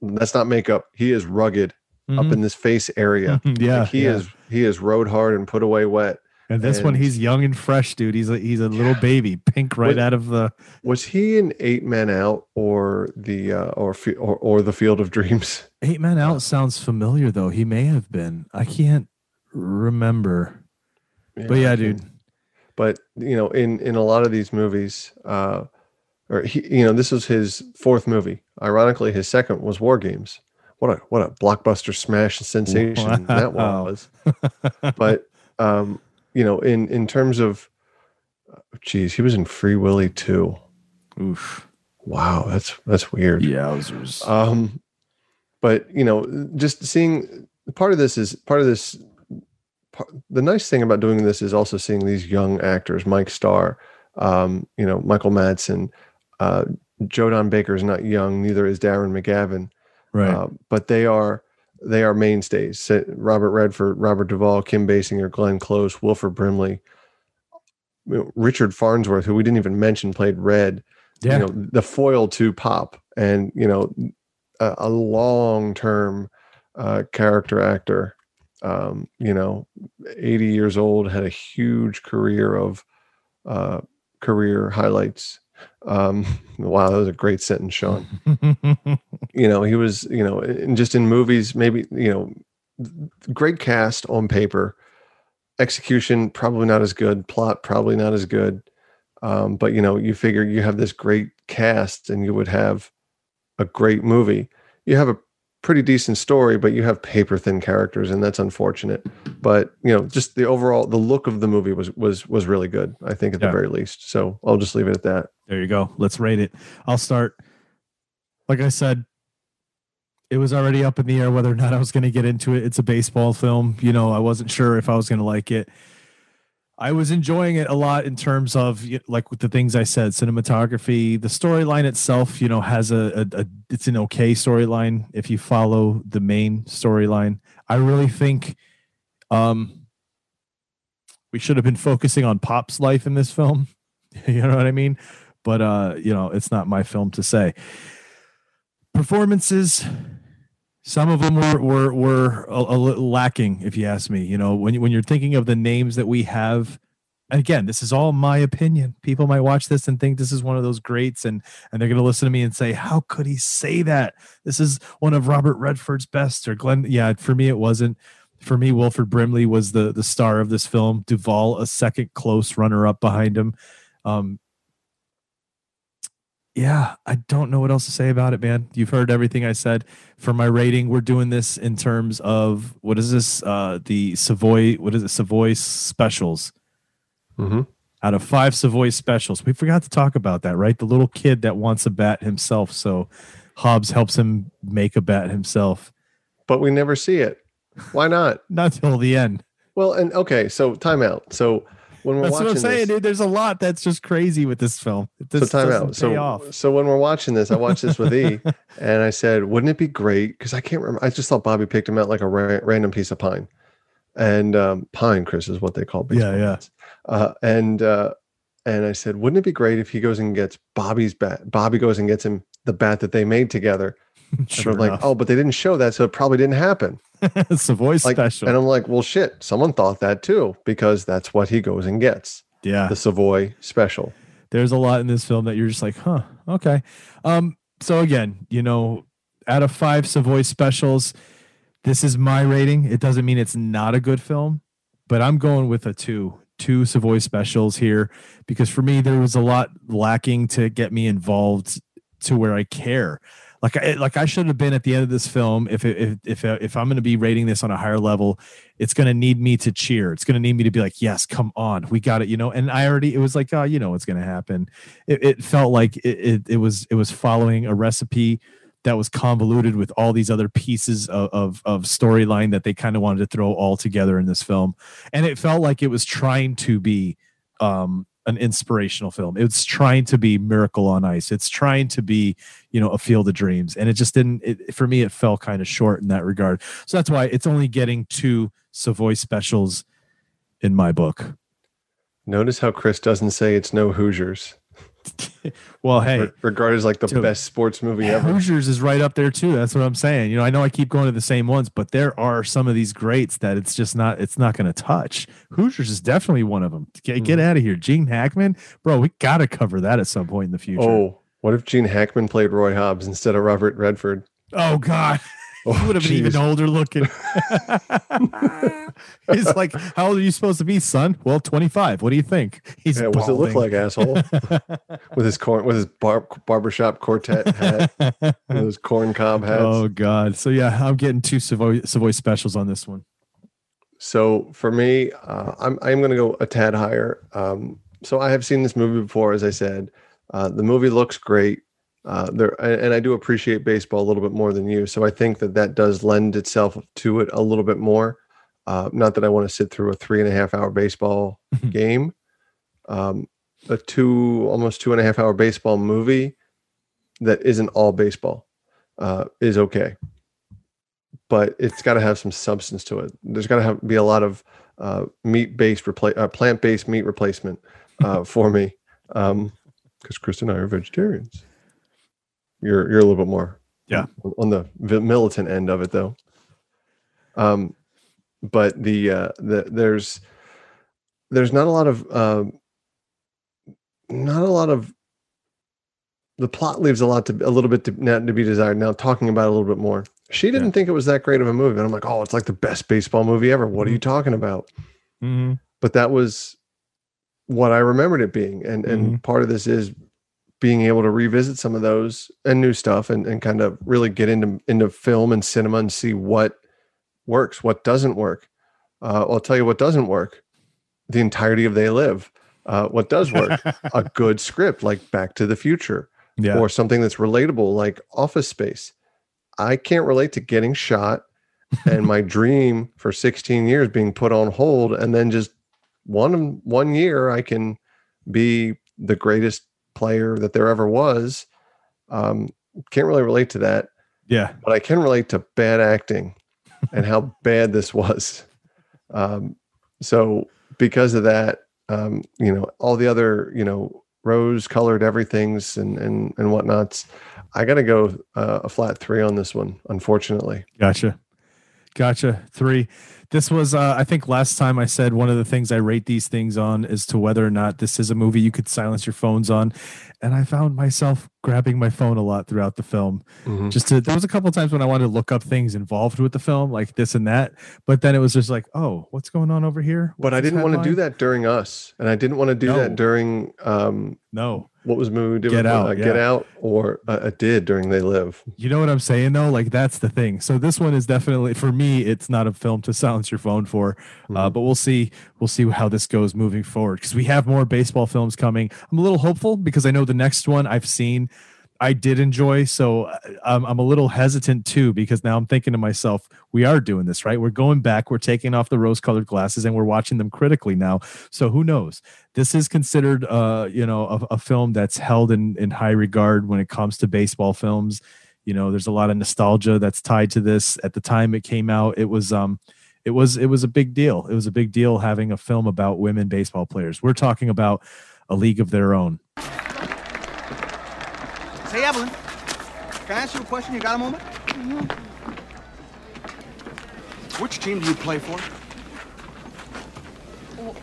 S2: That's not makeup. He is rugged up
S1: Mhm.
S2: in this face area. *laughs*
S1: yeah,
S2: Like, he
S1: yeah.
S2: is he is rode hard and put away wet.
S1: And this one, he's young and fresh, dude. He's a he's a little baby, pink right
S2: What-
S1: out of the.
S2: Was he in Eight Men Out or the uh, or, or or the Field of Dreams?
S1: Eight Men Out sounds familiar though. He may have been. I can't remember. But yeah, dude.
S2: But you know, in in a lot of these movies, uh, or he, you know, this was his fourth movie. Ironically, his second was War Games. What a what a blockbuster smash sensation that
S1: Wow.
S2: was. But um, you know, in in terms of, geez, he was in Free Willy too.
S1: Oof.
S2: Wow, that's that's weird.
S1: Yowzers.
S2: Um, but you know, just seeing part of this is part of this. Part, the nice thing about doing this is also seeing these young actors, Mike Starr, um, you know, Michael Madsen, uh, Joe Don Baker is not young, neither is Darren McGavin,
S1: right.
S2: uh, but they are they are mainstays. Robert Redford, Robert Duvall, Kim Basinger, Glenn Close, Wilford Brimley, you know, Richard Farnsworth, who we didn't even mention, played Red
S1: yeah.
S2: you know the foil to pop and you know a, a long term uh, character actor um, you know 80 years old had a huge career of uh, career highlights um, *laughs* wow that was a great sentence sean. You know he was you know just in movies maybe you know great cast on paper. Execution probably not as good. Plot probably not as good. Um, but you know you figure you have this great cast and you would have a great movie. You have a pretty decent story but you have paper thin characters and that's unfortunate but you know just the overall the look of the movie was was was really good i think at the very least so i'll just leave it at that
S1: There you go. Let's rate it. I'll start. Like I said, it was already up in the air whether or not I was going to get into it. It's a baseball film. You know, I wasn't sure if I was going to like it. I was enjoying it a lot in terms of like with the things I said, cinematography, the storyline itself. You know, has a, a, a it's an okay storyline if you follow the main storyline. I really think, um, we should have been focusing on Pop's life in this film. *laughs* you know what I mean? but uh, you know, it's not my film to say. Performances, some of them were were were a, a little lacking, if you ask me. You know, when you, when you're thinking of the names that we have and again, this is all my opinion. People might watch this and think this is one of those greats, and and they're going to listen to me and say, "How could he say that? This is one of Robert Redford's best." Or Glenn, yeah, for me it wasn't. For me, Wilford Brimley was the the star of this film. Duvall, a second close runner up behind him. Um, yeah, I don't know what else to say about it, man. You've heard everything I said. For my rating, we're doing this in terms of what is this? Uh, the Savoy, what is it? Savoy specials.
S2: Mm-hmm.
S1: Out of five Savoy specials, we forgot to talk about that, right? The little kid that wants a bat himself, so Hobbs helps him make a bat himself.
S2: But we never see it. Why not? *laughs*
S1: Not till the end.
S2: Well, and okay, so timeout. So when we're
S1: That's
S2: watching
S1: what I'm saying,
S2: this,
S1: dude. There's a lot that's just crazy with this film. This
S2: so time out. So
S1: off.
S2: so when we're watching this, I watched this with E, *laughs* and I said, "Wouldn't it be great?" Because I can't remember. I just thought Bobby picked him out like a ra- random piece of pine, and um, pine, Chris, is what they call baseball
S1: Yeah, yeah.
S2: Uh, and uh, and I said, "Wouldn't it be great if he goes and gets Bobby's bat? Bobby goes and gets him the bat that they made together." *laughs*
S1: Sure
S2: like. "Oh, but they didn't show that, so it probably didn't happen." *laughs*
S1: Savoy
S2: Like,
S1: special.
S2: and I'm like, "Well, shit, someone thought that too, because that's what he goes and gets."
S1: yeah.
S2: The Savoy special.
S1: there's a lot in this film that you're just like, huh, okay. Um, so again, you know, out of five Savoy specials, this is my rating. It doesn't mean it's not a good film, but I'm going with a two, two Savoy specials here because for me there was a lot lacking to get me involved to where I care. Like I like I should have been at the end of this film. If if if if I'm going to be rating this on a higher level, it's going to need me to cheer. It's going to need me to be like, yes, come on, we got it. You know. And I already it was like, oh, you know what's going to happen. It, it felt like it, it it was it was following a recipe that was convoluted with all these other pieces of of, of storyline that they kind of wanted to throw all together in this film, and it felt like it was trying to be um an inspirational film. It's trying to be Miracle on Ice. It's trying to be, you know, a Field of Dreams, and it just didn't. It, for me, it fell kind of short in that regard. So that's why it's only getting two Savoy specials in my book.
S2: Notice how Chris doesn't say it's no Hoosiers, *laughs*
S1: Well, hey,
S2: Re- regarded as like the
S1: So-
S2: best sports movie ever.
S1: Hoosiers is right up there too. That's what I'm saying. You know, I know I keep going to the same ones, but there are some of these greats that it's just not. It's not going to touch. Hoosiers is definitely one of them. Get,
S2: Mm-hmm.
S1: get out of here, Gene Hackman, bro. We got to cover that at some point in the future.
S2: Oh, what if Gene Hackman played Roy Hobbs instead of Robert Redford?
S1: Oh God. *laughs*
S2: Oh,
S1: he would have been even older looking. *laughs* He's like, How old are you supposed to be, son? Well, 25. What do you think? He's
S2: Yeah, what's it look like, asshole? *laughs* with his corn, with his bar, barbershop quartet hat, with his corn cob hats.
S1: oh God. So yeah, I'm getting two Savoy Savoy specials on this one.
S2: So for me, uh, I'm I'm going to go a tad higher. Um, so I have seen this movie before, as I said. Uh, the movie looks great. Uh, there and, I do appreciate baseball a little bit more than you. So I think that that does lend itself to it a little bit more. Uh, not that I want to sit through a three and a half hour baseball *laughs* game. Um, a two almost two and a half hour baseball movie that isn't all baseball uh, is okay but it's got to have some substance to it. There's got to have be a lot of uh, meat based repla- uh, plant based meat replacement uh, for me, because Chris and I are vegetarians. You're you're a little bit more
S1: Yeah.
S2: on the militant end of it though. Um, but the uh, the there's there's not a lot of um, not a lot of the plot leaves a lot to a little bit to, not to be desired. Now talking about a little bit more, she didn't
S1: Yeah.
S2: think it was that great of a movie, and I'm like, oh, it's like the best baseball movie ever. What are you
S1: Mm-hmm.
S2: talking about?
S1: Mhm.
S2: But that was what I remembered it being, and and
S1: Mm-hmm.
S2: part of this is being able to revisit some of those and new stuff, and and kind of really get into into film and cinema and see what works, what doesn't work. Uh, I'll tell you what doesn't work: the entirety of They Live. Uh, what does work? a *laughs* good script like Back to the Future
S1: Yeah.
S2: or something that's relatable like Office Space. I can't relate to getting shot and my *laughs* dream for 16 years being put on hold and then just one one year I can be the greatest player that there ever was. Um, can't really relate to that,
S1: yeah.
S2: but I can relate to bad acting and how *laughs* bad this was. Um, so because of that, um, you know, all the other, you know, rose colored everything's and and and whatnots. I got to go uh, a flat three on this one, unfortunately.
S1: Gotcha. Gotcha. Three. This was, uh, I think, last time I said one of the things I rate these things on is to whether or not this is a movie you could silence your phones on. And I found myself grabbing my phone a lot throughout the film.
S2: Mhm.
S1: Just to, there was a couple of times when I wanted to look up things involved with the film, like this and that. But then it was just like, oh, what's going on over here?
S2: But I didn't want to do that during us, and I didn't want to do
S1: No.
S2: that during um,
S1: No.
S2: what was movie?
S1: Get
S2: with,
S1: Out,
S2: uh, Get. Out, or uh, I did during They Live.
S1: You know what I'm saying though? Like that's the thing. So this one is definitely for me. It's not a film to silence your phone for, uh,
S2: Mhm.
S1: but we'll see. We'll see how this goes moving forward because we have more baseball films coming. I'm a little hopeful because I know the next one I've seen. I did enjoy, so uh, I'm, I'm a little hesitant too because now I'm thinking to myself, we are doing this right. We're going back. We're taking off the rose-colored glasses and we're watching them critically now. So who knows? This is considered, uh, you know, a, a film that's held in in high regard when it comes to baseball films you know there's a lot of nostalgia that's tied to this at the time it came out it was um it was it was a big deal it was a big deal having a film about women baseball players we're talking about a league of their own
S9: Say, Evelyn, can I ask you a question? You got a moment? Which team do you play for?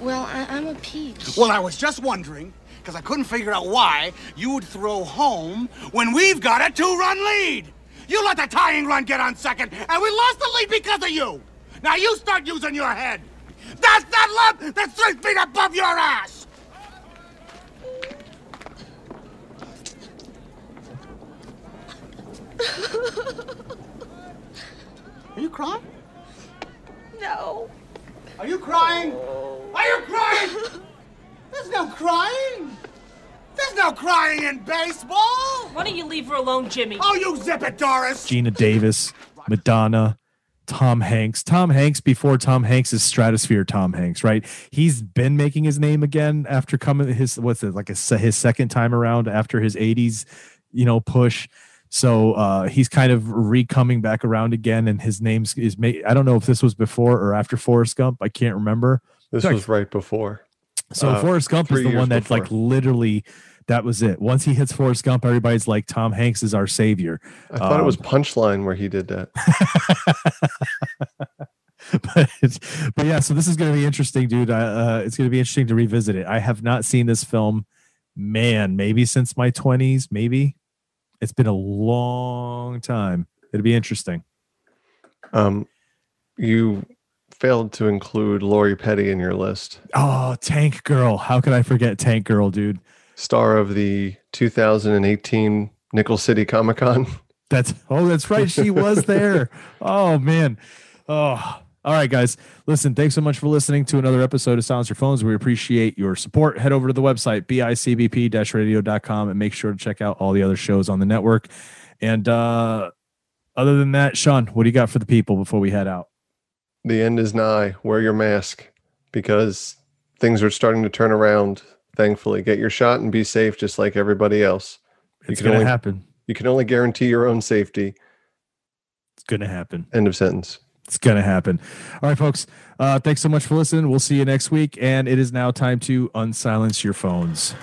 S10: Well, I, I'm a peach.
S9: Well, I was just wondering, because I couldn't figure out why you would throw home when we've got a two-run lead. You let the tying run get on second, and we lost the lead because of you. Now you start using your head. That's not love! that's three feet above your ass. *laughs* Are you crying?
S10: No.
S9: Are you crying? Are you crying? There's no crying. There's no crying in baseball.
S11: Why don't you leave her alone, Jimmy?
S9: Oh, you zip it, Doris.
S1: geena davis madonna tom hanks tom hanks before tom hanks is stratosphere tom hanks right he's been making his name again after coming his what's it like a, his second time around after his 80s you know push so uh he's kind of re-coming back around again and his name's is made i don't know if this was before or after forrest gump i can't remember
S2: This
S1: Sorry.
S2: was right before.
S1: so
S2: Uh,
S1: Forrest Gump is the one that
S2: before.
S1: like literally that was it. Once he hits Forrest Gump, everybody's like Tom Hanks is our savior.
S2: I thought it was
S1: Um,
S2: Punchline where he did that. *laughs*
S1: but but yeah, so this is going to be interesting, dude. Uh, uh, it's going to be interesting to revisit it. I have not seen this film, man, maybe since my twenties. Maybe it's been a long time. It'd be interesting.
S2: Um, you failed to include Lori Petty in your list,
S1: Oh, Tank Girl. How could I forget Tank Girl, dude?
S2: Star of the 2018 Nickel City Comic Con. *laughs*
S1: That's oh, that's right. She was there. Oh man. Oh. All right, guys. Listen, thanks so much for listening to another episode of Silence Your Phones. We appreciate your support. Head over to the website, bicbp-radio.com, and make sure to check out all the other shows on the network. And uh other than that, Sean, what do you got for the people before we head out?
S2: The end is nigh. Wear your mask because things are starting to turn around. Thankfully, get your shot and be safe, just like everybody else. You
S1: It's gonna
S2: only
S1: happen.
S2: you can only guarantee your own safety.
S1: It's gonna happen.
S2: End of sentence.
S1: It's gonna happen. All right, folks. Uh, thanks so much for listening. We'll see you next week. And it is now time to unsilence your phones.